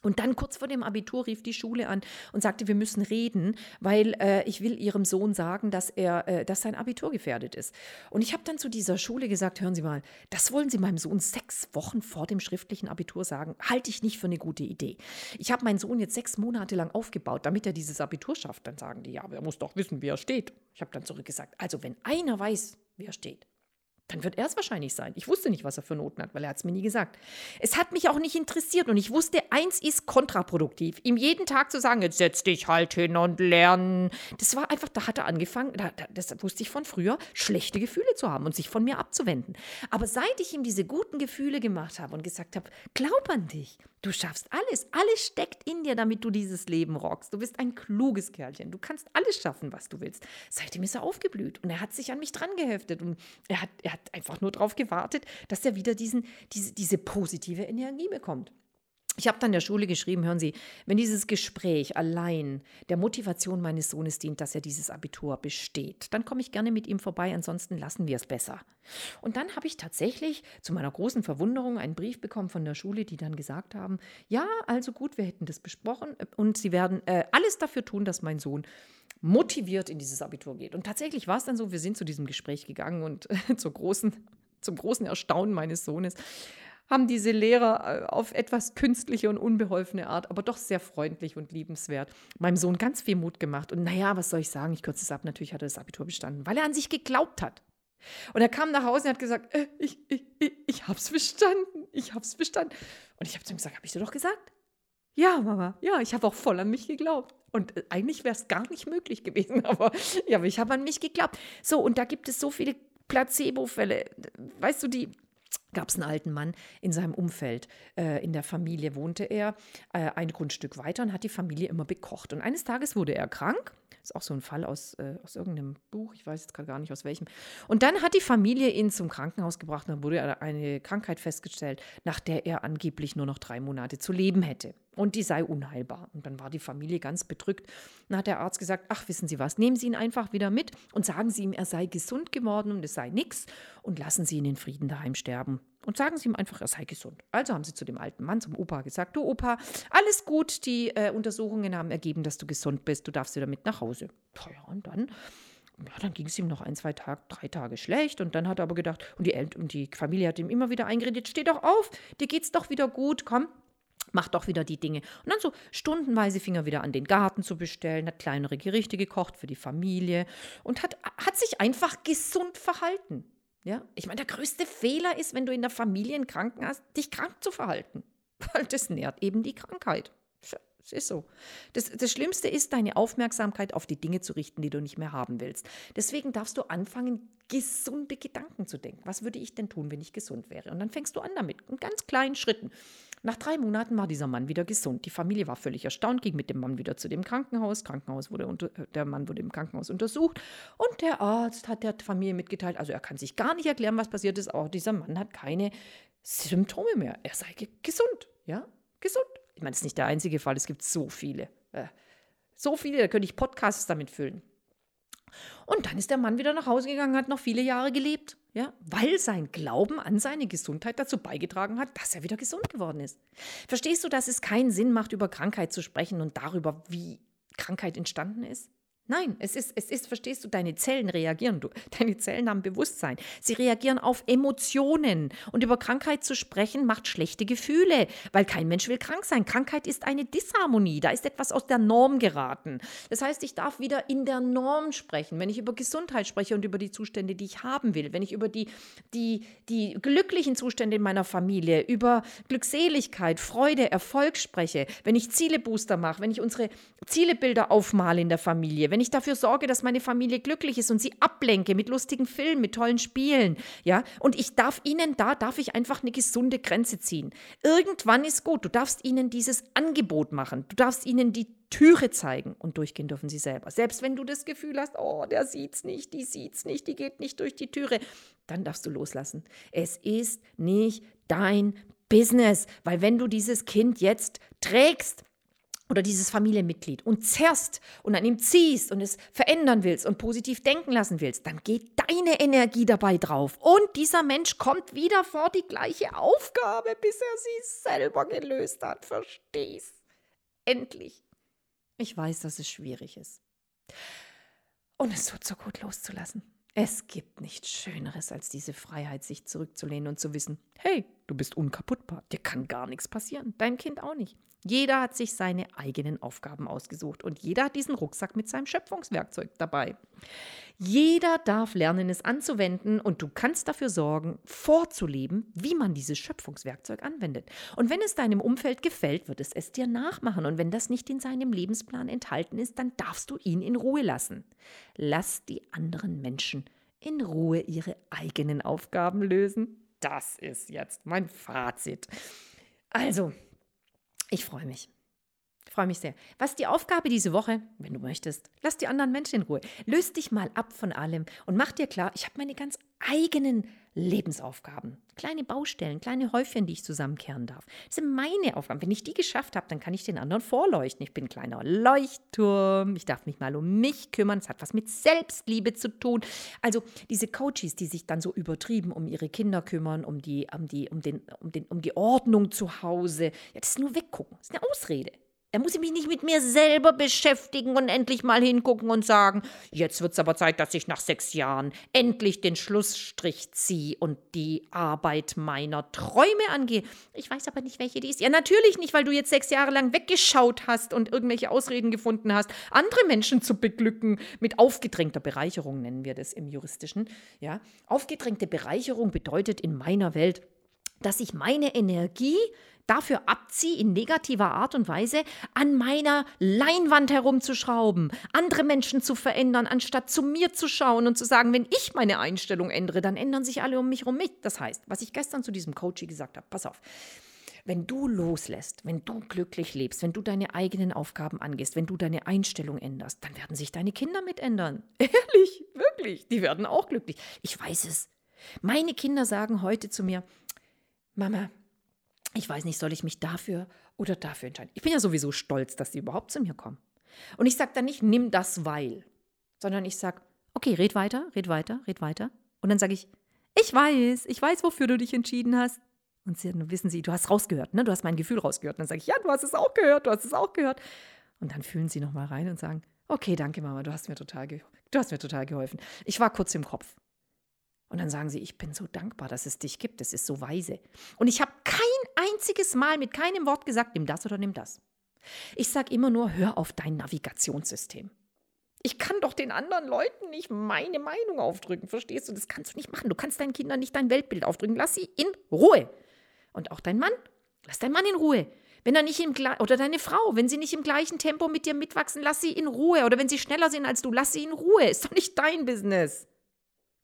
Und dann kurz vor dem Abitur rief die Schule an und sagte, wir müssen reden, weil äh, ich will ihrem Sohn sagen, dass er, äh, dass sein Abitur gefährdet ist. Und ich habe dann zu dieser Schule gesagt, hören Sie mal, das wollen Sie meinem Sohn sechs Wochen vor dem schriftlichen Abitur sagen, halte ich nicht für eine gute Idee. Ich habe meinen Sohn jetzt sechs Monate lang aufgebaut, damit er dieses Abitur schafft. Dann sagen die, ja, aber er muss doch wissen, wie er steht. Ich habe dann zurückgesagt, also wenn einer weiß, wie er steht, dann wird er es wahrscheinlich sein. Ich wusste nicht, was er für Noten hat, weil er hat es mir nie gesagt. Es hat mich auch nicht interessiert und ich wusste, eins ist kontraproduktiv. Ihm jeden Tag zu sagen, jetzt setz dich halt hin und lernen. Das war einfach, da hat er angefangen, da, das wusste ich von früher, schlechte Gefühle zu haben und sich von mir abzuwenden. Aber seit ich ihm diese guten Gefühle gemacht habe und gesagt habe, glaub an dich, Du schaffst alles. Alles steckt in dir, damit du dieses Leben rockst. Du bist ein kluges Kerlchen. Du kannst alles schaffen, was du willst. Seitdem ist er aufgeblüht und er hat sich an mich dran geheftet und er hat, er hat einfach nur darauf gewartet, dass er wieder diesen, diese, diese positive Energie bekommt. Ich habe dann der Schule geschrieben, hören Sie, wenn dieses Gespräch allein der Motivation meines Sohnes dient, dass er dieses Abitur besteht, dann komme ich gerne mit ihm vorbei, ansonsten lassen wir es besser. Und dann habe ich tatsächlich zu meiner großen Verwunderung einen Brief bekommen von der Schule, die dann gesagt haben, ja, also gut, wir hätten das besprochen und sie werden äh, alles dafür tun, dass mein Sohn motiviert in dieses Abitur geht. Und tatsächlich war es dann so, wir sind zu diesem Gespräch gegangen und [laughs] zur großen, zum großen Erstaunen meines Sohnes haben diese Lehrer äh, auf etwas künstliche und unbeholfene Art, aber doch sehr freundlich und liebenswert, meinem Sohn ganz viel Mut gemacht. Und naja, was soll ich sagen? Ich kürze es ab. Natürlich hat er das Abitur bestanden, weil er an sich geglaubt hat. Und er kam nach Hause und hat gesagt, äh, ich, ich, ich, ich hab's bestanden, ich hab's bestanden. Und ich habe zu ihm gesagt, habe ich dir doch gesagt? Ja, Mama, ja, ich habe auch voll an mich geglaubt. Und äh, eigentlich wäre es gar nicht möglich gewesen, [laughs] aber ja, ich habe an mich geglaubt. So, und da gibt es so viele Placebo-Fälle. Weißt du, die, gab es einen alten Mann in seinem Umfeld. Äh, in der Familie wohnte er äh, ein Grundstück weiter und hat die Familie immer bekocht. Und eines Tages wurde er krank. Ist auch so ein Fall aus, äh, aus irgendeinem Buch, ich weiß jetzt gerade gar nicht aus welchem. Und dann hat die Familie ihn zum Krankenhaus gebracht und dann wurde eine Krankheit festgestellt, nach der er angeblich nur noch drei Monate zu leben hätte und die sei unheilbar. Und dann war die Familie ganz bedrückt. Dann hat der Arzt gesagt, ach, wissen Sie was, nehmen Sie ihn einfach wieder mit und sagen Sie ihm, er sei gesund geworden und es sei nichts und lassen Sie ihn in Frieden daheim sterben. Und sagen Sie ihm einfach, er sei gesund. Also haben sie zu dem alten Mann, zum Opa, gesagt, du Opa, alles gut, die äh, Untersuchungen haben ergeben, dass du gesund bist, du darfst wieder mit nach Hause. Ja, und dann ja, dann ging es ihm noch ein, zwei Tage, drei Tage schlecht. Und dann hat er aber gedacht, und die, und die Familie hat ihm immer wieder eingeredet, steh doch auf, dir geht's doch wieder gut, komm, macht doch wieder die Dinge. Und dann so stundenweise fing er wieder an, den Garten zu bestellen, hat kleinere Gerichte gekocht für die Familie und hat, hat sich einfach gesund verhalten. Ja, ich meine, der größte Fehler ist, wenn du in der Familie einen Kranken hast, dich krank zu verhalten. [laughs] Weil das nährt eben die Krankheit. Es ist so. Das, das Schlimmste ist, deine Aufmerksamkeit auf die Dinge zu richten, die du nicht mehr haben willst. Deswegen darfst du anfangen, gesunde Gedanken zu denken. Was würde ich denn tun, wenn ich gesund wäre? Und dann fängst du an damit, in ganz kleinen Schritten. Nach drei Monaten war dieser Mann wieder gesund. Die Familie war völlig erstaunt, ging mit dem Mann wieder zu dem Krankenhaus. Krankenhaus wurde unter, äh, der Mann wurde im Krankenhaus untersucht und der Arzt hat der Familie mitgeteilt, also er kann sich gar nicht erklären, was passiert ist, auch dieser Mann hat keine Symptome mehr. Er sei gesund, ja, gesund. Ich meine, das ist nicht der einzige Fall, es gibt so viele. Äh, so viele, da könnte ich Podcasts damit füllen. Und dann ist der Mann wieder nach Hause gegangen, hat noch viele Jahre gelebt, ja, weil sein Glauben an seine Gesundheit dazu beigetragen hat, dass er wieder gesund geworden ist. Verstehst du, dass es keinen Sinn macht, über Krankheit zu sprechen und darüber, wie Krankheit entstanden ist? Nein, es ist, es ist, verstehst du, deine Zellen reagieren. Du, [laughs] deine Zellen haben Bewusstsein. Sie reagieren auf Emotionen. Und über Krankheit zu sprechen macht schlechte Gefühle, weil kein Mensch will krank sein. Krankheit ist eine Disharmonie. Da ist etwas aus der Norm geraten. Das heißt, ich darf wieder in der Norm sprechen. Wenn ich über Gesundheit spreche und über die Zustände, die ich haben will, wenn ich über die, die, die glücklichen Zustände in meiner Familie, über Glückseligkeit, Freude, Erfolg spreche, wenn ich Zielebooster mache, wenn ich unsere Zielebilder aufmale in der Familie, wenn ich dafür sorge, dass meine Familie glücklich ist und sie ablenke mit lustigen Filmen, mit tollen Spielen, ja, und ich darf ihnen da, darf ich einfach eine gesunde Grenze ziehen. Irgendwann ist gut, du darfst ihnen dieses Angebot machen, du darfst ihnen die Türe zeigen und durchgehen dürfen sie selber. Selbst wenn du das Gefühl hast, oh, der sieht's nicht, die sieht's nicht, die geht nicht durch die Türe, dann darfst du loslassen. Es ist nicht dein Business, weil wenn du dieses Kind jetzt trägst, oder dieses Familienmitglied und zerrst und an ihm ziehst und es verändern willst und positiv denken lassen willst, dann geht deine Energie dabei drauf. Und dieser Mensch kommt wieder vor die gleiche Aufgabe, bis er sie selber gelöst hat. Verstehst? Endlich. Ich weiß, dass es schwierig ist. Und es tut so gut loszulassen. Es gibt nichts Schöneres als diese Freiheit, sich zurückzulehnen und zu wissen, hey, du bist unkaputtbar, dir kann gar nichts passieren, deinem Kind auch nicht. Jeder hat sich seine eigenen Aufgaben ausgesucht und jeder hat diesen Rucksack mit seinem Schöpfungswerkzeug dabei. Jeder darf lernen, es anzuwenden und du kannst dafür sorgen, vorzuleben, wie man dieses Schöpfungswerkzeug anwendet. Und wenn es deinem Umfeld gefällt, wird es es dir nachmachen. Und wenn das nicht in seinem Lebensplan enthalten ist, dann darfst du ihn in Ruhe lassen. Lass die anderen Menschen in Ruhe ihre eigenen Aufgaben lösen. Das ist jetzt mein Fazit. Also, ich freue mich. Ich freue mich sehr. Was ist die Aufgabe diese Woche? Wenn du möchtest, lass die anderen Menschen in Ruhe. Löst dich mal ab von allem und mach dir klar, ich habe meine ganz eigenen Lebensaufgaben. Kleine Baustellen, kleine Häufchen, die ich zusammenkehren darf. Das sind meine Aufgaben. Wenn ich die geschafft habe, dann kann ich den anderen vorleuchten. Ich bin ein kleiner Leuchtturm. Ich darf mich mal um mich kümmern. Es hat was mit Selbstliebe zu tun. Also diese Coaches, die sich dann so übertrieben um ihre Kinder kümmern, um die, um die, um den, um den, um die Ordnung zu Hause. Ja, das ist nur weggucken. Das ist eine Ausrede. Da muss ich mich nicht mit mir selber beschäftigen und endlich mal hingucken und sagen, jetzt wird es aber Zeit, dass ich nach sechs Jahren endlich den Schlussstrich ziehe und die Arbeit meiner Träume angehe. Ich weiß aber nicht, welche die ist. Ja, natürlich nicht, weil du jetzt sechs Jahre lang weggeschaut hast und irgendwelche Ausreden gefunden hast, andere Menschen zu beglücken mit aufgedrängter Bereicherung, nennen wir das im Juristischen. Ja, aufgedrängte Bereicherung bedeutet in meiner Welt, dass ich meine Energie dafür abziehe, in negativer Art und Weise an meiner Leinwand herumzuschrauben, andere Menschen zu verändern, anstatt zu mir zu schauen und zu sagen, wenn ich meine Einstellung ändere, dann ändern sich alle um mich herum mit. Das heißt, was ich gestern zu diesem Coach gesagt habe, pass auf. Wenn du loslässt, wenn du glücklich lebst, wenn du deine eigenen Aufgaben angehst, wenn du deine Einstellung änderst, dann werden sich deine Kinder mit ändern. [laughs] Ehrlich, wirklich, die werden auch glücklich. Ich weiß es. Meine Kinder sagen heute zu mir, Mama, ich weiß nicht, soll ich mich dafür oder dafür entscheiden? Ich bin ja sowieso stolz, dass sie überhaupt zu mir kommen. Und ich sage dann nicht, nimm das weil, sondern ich sage, okay, red weiter, red weiter, red weiter. Und dann sage ich, ich weiß, ich weiß, wofür du dich entschieden hast. Und sie, dann wissen sie, du hast rausgehört, ne? du hast mein Gefühl rausgehört. Und dann sage ich, ja, du hast es auch gehört, du hast es auch gehört. Und dann fühlen sie nochmal rein und sagen, okay, danke Mama, du hast mir total, du hast mir total geholfen. Ich war kurz im Kopf. Und dann sagen sie, ich bin so dankbar, dass es dich gibt. Das ist so weise. Und ich habe kein einziges Mal mit keinem Wort gesagt, nimm das oder nimm das. Ich sage immer nur, hör auf dein Navigationssystem. Ich kann doch den anderen Leuten nicht meine Meinung aufdrücken, verstehst du? Das kannst du nicht machen. Du kannst deinen Kindern nicht dein Weltbild aufdrücken. Lass sie in Ruhe. Und auch dein Mann, lass deinen Mann in Ruhe. Wenn er nicht im oder deine Frau, wenn sie nicht im gleichen Tempo mit dir mitwachsen, lass sie in Ruhe. Oder wenn sie schneller sind als du, lass sie in Ruhe. Ist doch nicht dein Business.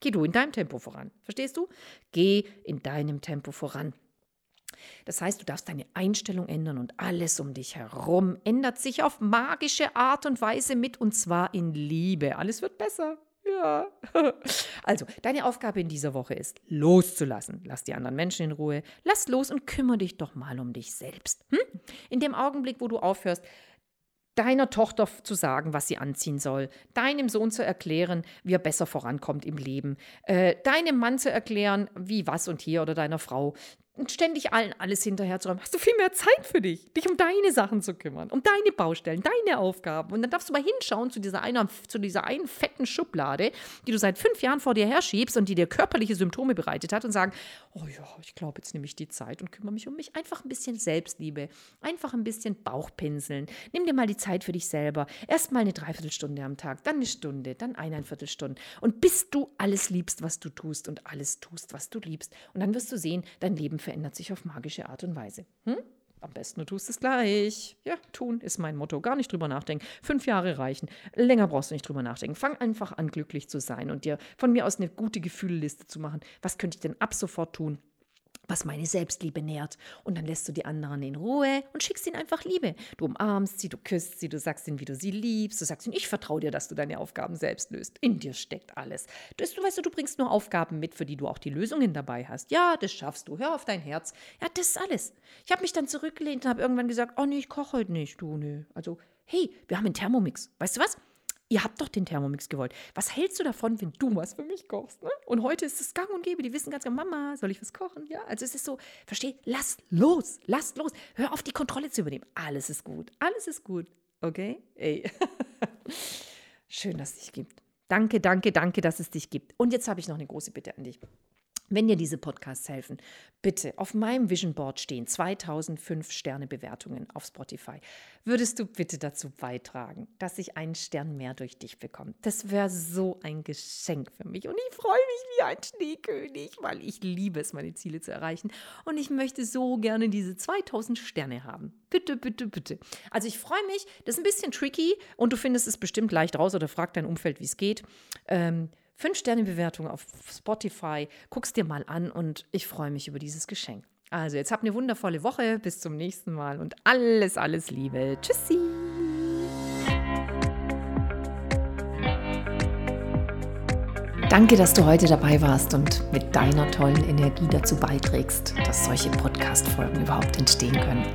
Geh du in deinem Tempo voran. Verstehst du? Geh in deinem Tempo voran. Das heißt, du darfst deine Einstellung ändern und alles um dich herum ändert sich auf magische Art und Weise mit und zwar in Liebe. Alles wird besser. Ja. [laughs] Also, deine Aufgabe in dieser Woche ist, loszulassen. Lass die anderen Menschen in Ruhe. Lass los und kümmere dich doch mal um dich selbst. Hm? In dem Augenblick, wo du aufhörst, deiner Tochter zu sagen, was sie anziehen soll, deinem Sohn zu erklären, wie er besser vorankommt im Leben, äh, deinem Mann zu erklären, wie was und hier oder deiner Frau, ständig allen alles hinterher zu räumen, hast du viel mehr Zeit für dich, dich um deine Sachen zu kümmern, um deine Baustellen, deine Aufgaben. Und dann darfst du mal hinschauen zu dieser, einer, zu dieser einen fetten Schublade, die du seit fünf Jahren vor dir herschiebst und die dir körperliche Symptome bereitet hat und sagen, oh ja, ich glaube, jetzt nehme ich die Zeit und kümmere mich um mich. Einfach ein bisschen Selbstliebe, einfach ein bisschen Bauchpinseln. Nimm dir mal die Zeit für dich selber. Erst mal eine Dreiviertelstunde am Tag, dann eine Stunde, dann eineinviertel Stunden. Und bis du alles liebst, was du tust und alles tust, was du liebst. Und dann wirst du sehen, dein Leben verändert sich auf magische Art und Weise. Hm? am besten du tust es gleich. Ja, tun ist mein Motto. Gar nicht drüber nachdenken. Fünf Jahre reichen. Länger brauchst du nicht drüber nachdenken. Fang einfach an, glücklich zu sein und dir von mir aus eine gute Gefühleliste zu machen. Was könnte ich denn ab sofort tun? Was meine Selbstliebe nährt. Und dann lässt du die anderen in Ruhe und schickst ihnen einfach Liebe. Du umarmst sie, du küsst sie, du sagst ihnen, wie du sie liebst. Du sagst ihnen, ich vertraue dir, dass du deine Aufgaben selbst löst. In dir steckt alles. Das, du weißt, du bringst nur Aufgaben mit, für die du auch die Lösungen dabei hast. Ja, das schaffst du. Hör auf dein Herz. Ja, das ist alles. Ich habe mich dann zurückgelehnt und habe irgendwann gesagt, oh nee, ich koche heute nicht. Du, nee. Also, hey, wir haben einen Thermomix. Weißt du was? Ihr habt doch den Thermomix gewollt. Was hältst du davon, wenn du was für mich kochst? Ne? Und heute ist es gang und gäbe. Die wissen ganz genau, Mama, soll ich was kochen? Ja, also es ist so, versteh, lass los, lass los. Hör auf, die Kontrolle zu übernehmen. Alles ist gut, alles ist gut. Okay? Ey. [laughs] Schön, dass es dich gibt. Danke, danke, danke, dass es dich gibt. Und jetzt habe ich noch eine große Bitte an dich. Wenn dir diese Podcasts helfen, bitte auf meinem Vision Board stehen 2005 Sterne Bewertungen auf Spotify. Würdest du bitte dazu beitragen, dass ich einen Stern mehr durch dich bekomme? Das wäre so ein Geschenk für mich und ich freue mich wie ein Schneekönig, weil ich liebe es, meine Ziele zu erreichen und ich möchte so gerne diese 2000 Sterne haben. Bitte, bitte, bitte. Also ich freue mich, das ist ein bisschen tricky und du findest es bestimmt leicht raus oder frag dein Umfeld, wie es geht. Ähm, Fünf-Sterne-Bewertung auf Spotify. Guck's dir mal an und ich freue mich über dieses Geschenk. Also, jetzt habt eine wundervolle Woche. Bis zum nächsten Mal und alles, alles Liebe. Tschüssi. Danke, dass du heute dabei warst und mit deiner tollen Energie dazu beiträgst, dass solche Podcast-Folgen überhaupt entstehen können.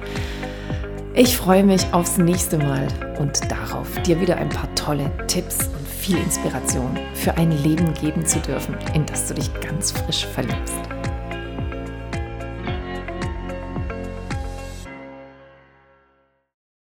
Ich freue mich aufs nächste Mal und darauf, dir wieder ein paar tolle Tipps und viel Inspiration für ein Leben geben zu dürfen, in das du dich ganz frisch verliebst.